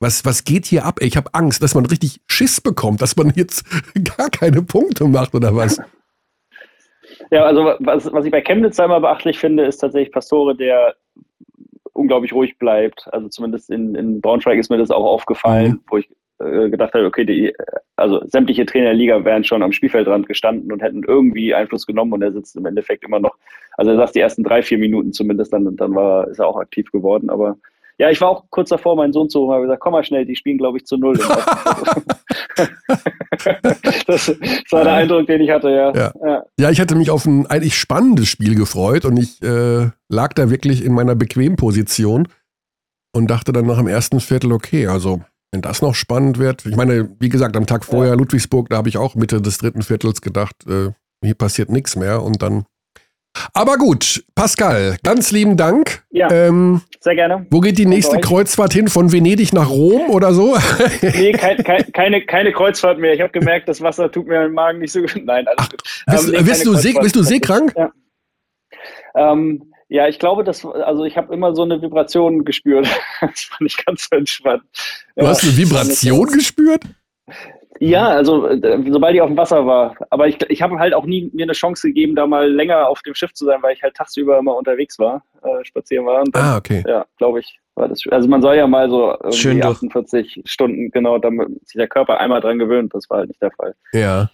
A: was, was geht hier ab? Ey, Ich habe Angst, dass man richtig Schiss bekommt, dass man jetzt gar keine Punkte macht oder was.
C: Ja, also was, was ich bei Chemnitz einmal beachtlich finde, ist tatsächlich Pastore, der unglaublich ruhig bleibt. Also zumindest in, in Braunschweig ist mir das auch aufgefallen, mhm. wo ich äh, gedacht habe, okay, die, also sämtliche Trainer der Liga wären schon am Spielfeldrand gestanden und hätten irgendwie Einfluss genommen und er sitzt im Endeffekt immer noch, also er sagt die ersten drei, vier Minuten zumindest, dann, dann war, ist er auch aktiv geworden, aber ja, ich war auch kurz davor, meinen Sohn zu holen, habe gesagt, komm mal schnell, die spielen, glaube ich, zu null. das, war der Eindruck, den ich hatte, ja.
A: Ja, ja. ja ich hatte mich auf ein eigentlich spannendes Spiel gefreut und ich äh, lag da wirklich in meiner bequemen Position und dachte dann nach dem ersten Viertel, okay, also wenn das noch spannend wird. Ich meine, wie gesagt, am Tag vorher ja. Ludwigsburg, da habe ich auch Mitte des dritten Viertels gedacht, äh, hier passiert nichts mehr und dann. Aber gut, Pascal, ganz lieben Dank.
C: Ja, ähm, sehr gerne.
A: Wo geht die nächste Kreuzfahrt hin? Von Venedig nach Rom oder so?
C: nee, kein, kein, keine, keine Kreuzfahrt mehr. Ich habe gemerkt, das Wasser tut mir im Magen nicht so gut. Nein, alles Ach,
A: gut. Bist, ähm, nee, bist, du, see, bist du seekrank?
C: Ja. Ähm, ja, ich glaube, dass, also ich habe immer so eine Vibration gespürt. das fand ich ganz so entspannt.
A: Du ja, hast eine Vibration gespürt?
C: Ja, also äh, sobald ich auf dem Wasser war. Aber ich, ich habe halt auch nie mir eine Chance gegeben, da mal länger auf dem Schiff zu sein, weil ich halt tagsüber immer unterwegs war, äh, spazieren war.
A: Dann, ah, okay.
C: Ja, glaube ich. War das, also man soll ja mal so Schön 48 Stunden, genau, damit sich der Körper einmal dran gewöhnt. Das war halt nicht der Fall.
A: Ja.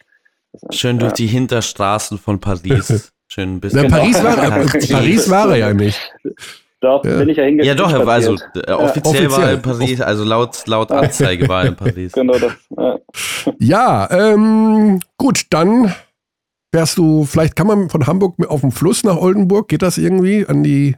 B: Schön durch die Hinterstraßen von Paris. Schön ein bisschen.
A: Na, Paris, war, Paris war er ja nicht.
C: Doch, ja. bin ich ja hingegangen.
B: Ja, doch, er war also äh, offiziell, ja. war er in Paris, also laut, laut Anzeige war er in Paris. genau das.
A: Ja, ja ähm, gut, dann fährst du, vielleicht kann man von Hamburg auf dem Fluss nach Oldenburg, geht das irgendwie an die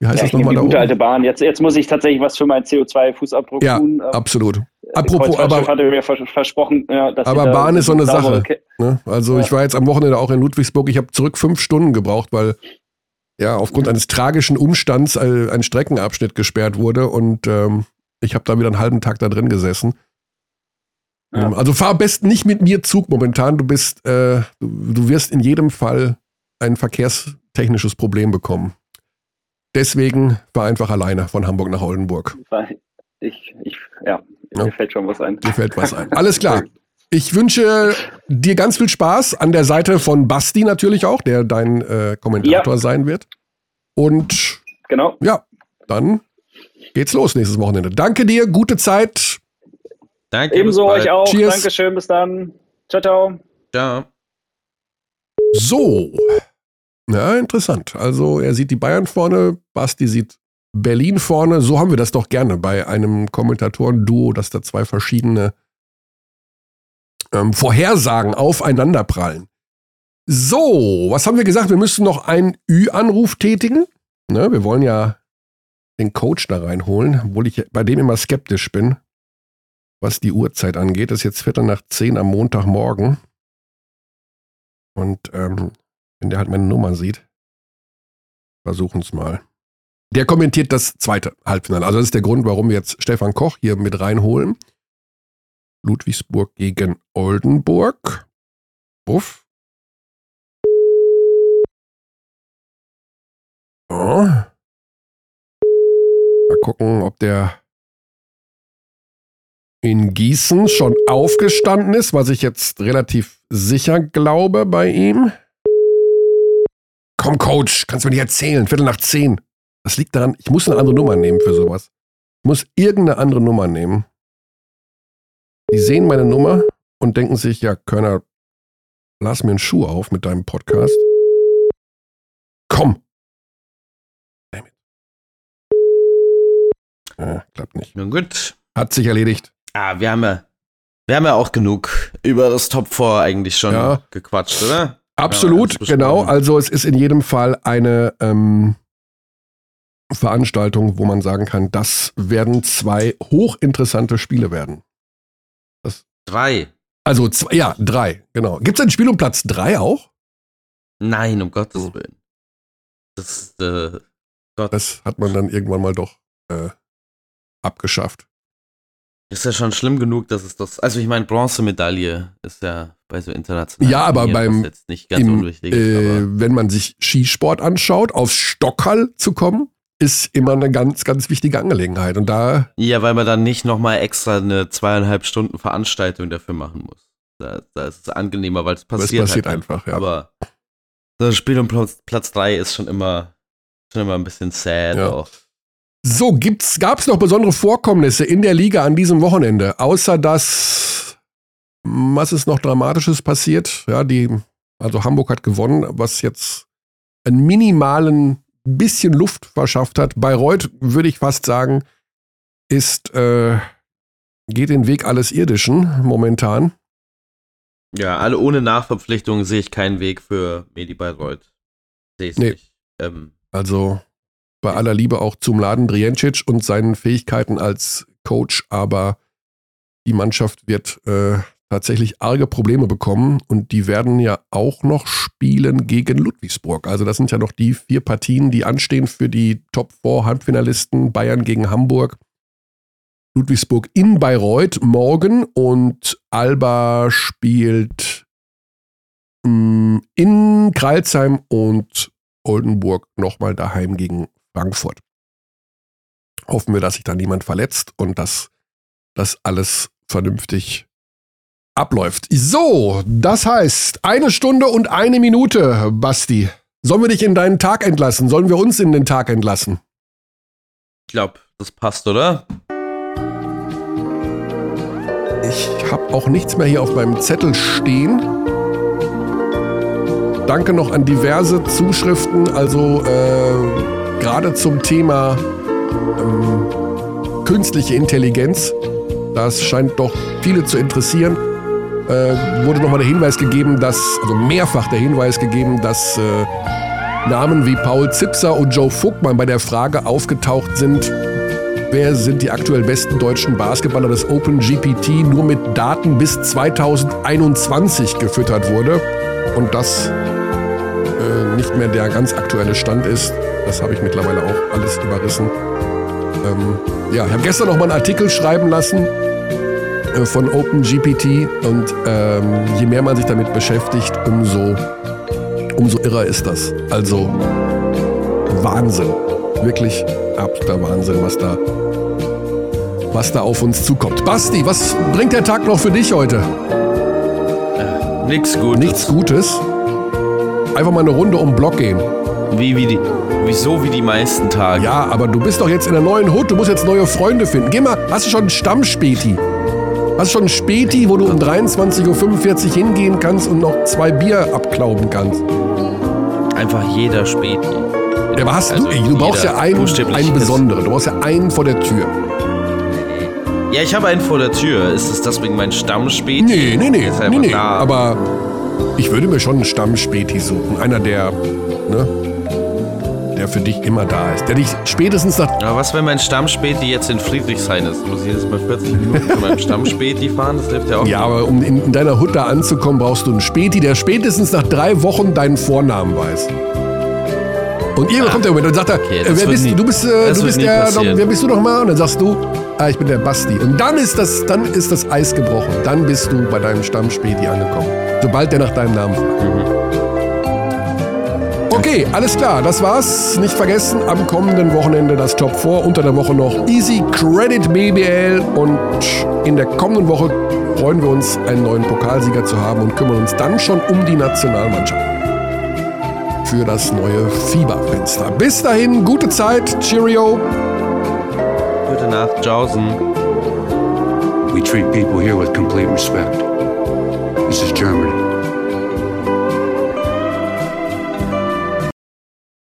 C: wie heißt ja, das nochmal da gute oben? alte Bahn. Jetzt, jetzt muss ich tatsächlich was für meinen CO2-Fußabdruck
A: ja,
C: tun.
A: Ja, absolut.
C: Apropos, aber, hatte mir versprochen, ja,
A: dass aber Bahn ist so eine Sache. Ne? Also ja. ich war jetzt am Wochenende auch in Ludwigsburg. Ich habe zurück fünf Stunden gebraucht, weil ja aufgrund eines tragischen Umstands ein Streckenabschnitt gesperrt wurde und ähm, ich habe da wieder einen halben Tag da drin gesessen. Ja. Ähm, also fahr am besten nicht mit mir Zug momentan. Du bist, äh, du, du wirst in jedem Fall ein verkehrstechnisches Problem bekommen. Deswegen war einfach alleine von Hamburg nach Oldenburg.
C: Ich, ich, ja, mir ja. fällt schon was ein.
A: Mir fällt was ein. Alles klar. Ich wünsche dir ganz viel Spaß an der Seite von Basti natürlich auch, der dein äh, Kommentator ja. sein wird. Und
C: genau.
A: ja, dann geht's los nächstes Wochenende. Danke dir, gute Zeit.
C: Danke. Ebenso euch auch. Cheers. Dankeschön, bis dann. Ciao, ciao.
B: Ciao.
A: So. Ja, interessant. Also er sieht die Bayern vorne, Basti sieht Berlin vorne. So haben wir das doch gerne bei einem Kommentatoren-Duo, dass da zwei verschiedene ähm, Vorhersagen aufeinanderprallen. So, was haben wir gesagt? Wir müssen noch einen Ü-Anruf tätigen. Ne, wir wollen ja den Coach da reinholen, obwohl ich bei dem immer skeptisch bin, was die Uhrzeit angeht. Das ist jetzt Viertel nach zehn am Montagmorgen. Und ähm, wenn der halt meine Nummer sieht. Versuchen es mal. Der kommentiert das zweite Halbfinale. Also das ist der Grund, warum wir jetzt Stefan Koch hier mit reinholen. Ludwigsburg gegen Oldenburg. Buff. Oh. Mal gucken, ob der in Gießen schon aufgestanden ist, was ich jetzt relativ sicher glaube bei ihm. Komm, Coach, kannst du mir nicht erzählen. Viertel nach zehn. Das liegt daran, ich muss eine andere Nummer nehmen für sowas. Ich muss irgendeine andere Nummer nehmen. Die sehen meine Nummer und denken sich, ja, Körner, lass mir einen Schuh auf mit deinem Podcast. Komm. Damit. Ja, klappt nicht.
B: Nun gut.
A: Hat sich erledigt.
B: Ah, wir haben ja, wir haben ja auch genug über das Top 4 eigentlich schon ja. gequatscht, oder?
A: Absolut, ja, genau. Also es ist in jedem Fall eine ähm, Veranstaltung, wo man sagen kann, das werden zwei hochinteressante Spiele werden.
B: Drei.
A: Also zwei, ja, drei, genau. Gibt es ein Spiel um Platz drei auch?
B: Nein, um Gottes. Willen. Das, äh,
A: Gott. das hat man dann irgendwann mal doch äh, abgeschafft.
B: Ist ja schon schlimm genug, dass es das. Also ich meine, Bronzemedaille ist ja bei so internationalen.
A: Ja, aber beim
B: jetzt nicht ganz im, unwichtig.
A: Äh, wenn man sich Skisport anschaut, auf Stockhall zu kommen, ist immer eine ganz, ganz wichtige Angelegenheit. Und da.
B: Ja, weil man dann nicht nochmal extra eine zweieinhalb Stunden Veranstaltung dafür machen muss. Da, da ist es angenehmer, weil es passiert.
A: Es passiert halt einfach, ja.
B: Aber ein Spiel um Platz 3 ist schon immer, schon immer ein bisschen sad ja. auch.
A: So, gab es noch besondere Vorkommnisse in der Liga an diesem Wochenende, außer dass, was ist noch Dramatisches passiert? Ja, die, also Hamburg hat gewonnen, was jetzt einen minimalen bisschen Luft verschafft hat. Bayreuth, würde ich fast sagen, ist, äh, geht den Weg alles Irdischen momentan.
B: Ja, alle ohne Nachverpflichtung sehe ich keinen Weg für Medi Bayreuth. Sehe ich nee. nicht.
A: Ähm, also bei aller Liebe auch zum Laden Driencic und seinen Fähigkeiten als Coach, aber die Mannschaft wird äh, tatsächlich arge Probleme bekommen und die werden ja auch noch spielen gegen Ludwigsburg. Also das sind ja noch die vier Partien, die anstehen für die Top 4 Halbfinalisten Bayern gegen Hamburg. Ludwigsburg in Bayreuth morgen und Alba spielt mh, mm, in Kreilsheim und Oldenburg nochmal daheim gegen Frankfurt. Hoffen wir, dass sich da niemand verletzt und dass das alles vernünftig abläuft. So, das heißt, eine Stunde und eine Minute, Basti. Sollen wir dich in deinen Tag entlassen? Sollen wir uns in den Tag entlassen?
B: Ich glaube, das passt, oder?
A: Ich habe auch nichts mehr hier auf meinem Zettel stehen. Danke noch an diverse Zuschriften, also äh, gerade zum Thema ähm, künstliche Intelligenz. Das scheint doch viele zu interessieren äh, wurde nochmal der Hinweis gegeben, dass, also mehrfach der Hinweis gegeben, dass äh, Namen wie Paul Zipser und Joe Vogtmann bei der Frage aufgetaucht sind, wer sind die aktuell besten deutschen Basketballer des OpenGPT nur mit Daten bis 2021 gefüttert wurde und das äh, nicht mehr der ganz aktuelle Stand ist. Das habe ich mittlerweile auch alles überrissen. Ähm, ja, ich habe gestern noch mal einen Artikel schreiben lassen von OpenGPT und ähm, je mehr man sich damit beschäftigt, umso, umso irrer ist das. Also Wahnsinn. Wirklich absoluter Wahnsinn, was da, was da auf uns zukommt. Basti, was bringt der Tag noch für dich heute?
B: Äh, nichts Gutes.
A: Nichts Gutes. Einfach mal eine Runde um den Block gehen.
B: Wie, wie die, wieso wie die meisten Tage?
A: Ja, aber du bist doch jetzt in der neuen Hut, du musst jetzt neue Freunde finden. Geh mal, hast du schon einen Stammspäti? Hast du schon ein Späti, wo du um 23.45 Uhr hingehen kannst und noch zwei Bier abklauben kannst?
B: Einfach jeder Späti.
A: Ja, aber hast also du, du brauchst ja einen, einen besonderen. Du brauchst ja einen vor der Tür.
B: Ja, ich habe einen vor der Tür. Ist es deswegen mein Stammspäti?
A: Nee, nee, nee. nee, nee. Aber ich würde mir schon einen Stammspäti suchen. Einer, der, ne? Der für dich immer da ist. Der dich spätestens nach.
B: Aber was, wenn mein Stammspäti jetzt in Friedrichshain ist? Muss ich jetzt mal 40 Minuten zu meinem Stammspäti fahren? Das hilft ja auch.
A: Ja, aber um in, in deiner Hut da anzukommen, brauchst du einen Späti, der spätestens nach drei Wochen deinen Vornamen weiß. Und irgendwann kommt der Moment und sagt er, okay, wer bist du? Du bist, äh, du bist der, noch, wer bist du noch mal? Und dann sagst du, ah, ich bin der Basti. Und dann ist das, dann ist das Eis gebrochen. Dann bist du bei deinem Stammspäti angekommen. Sobald der nach deinem Namen fragt. Mhm. Okay, alles klar, das war's. Nicht vergessen, am kommenden Wochenende das Top 4, unter der Woche noch Easy Credit BBL und in der kommenden Woche freuen wir uns, einen neuen Pokalsieger zu haben und kümmern uns dann schon um die Nationalmannschaft für das neue Fieberfenster. Bis dahin, gute Zeit, Cheerio.
B: Gute Nacht, Jausen.
D: We treat people here with complete respect. This is Germany.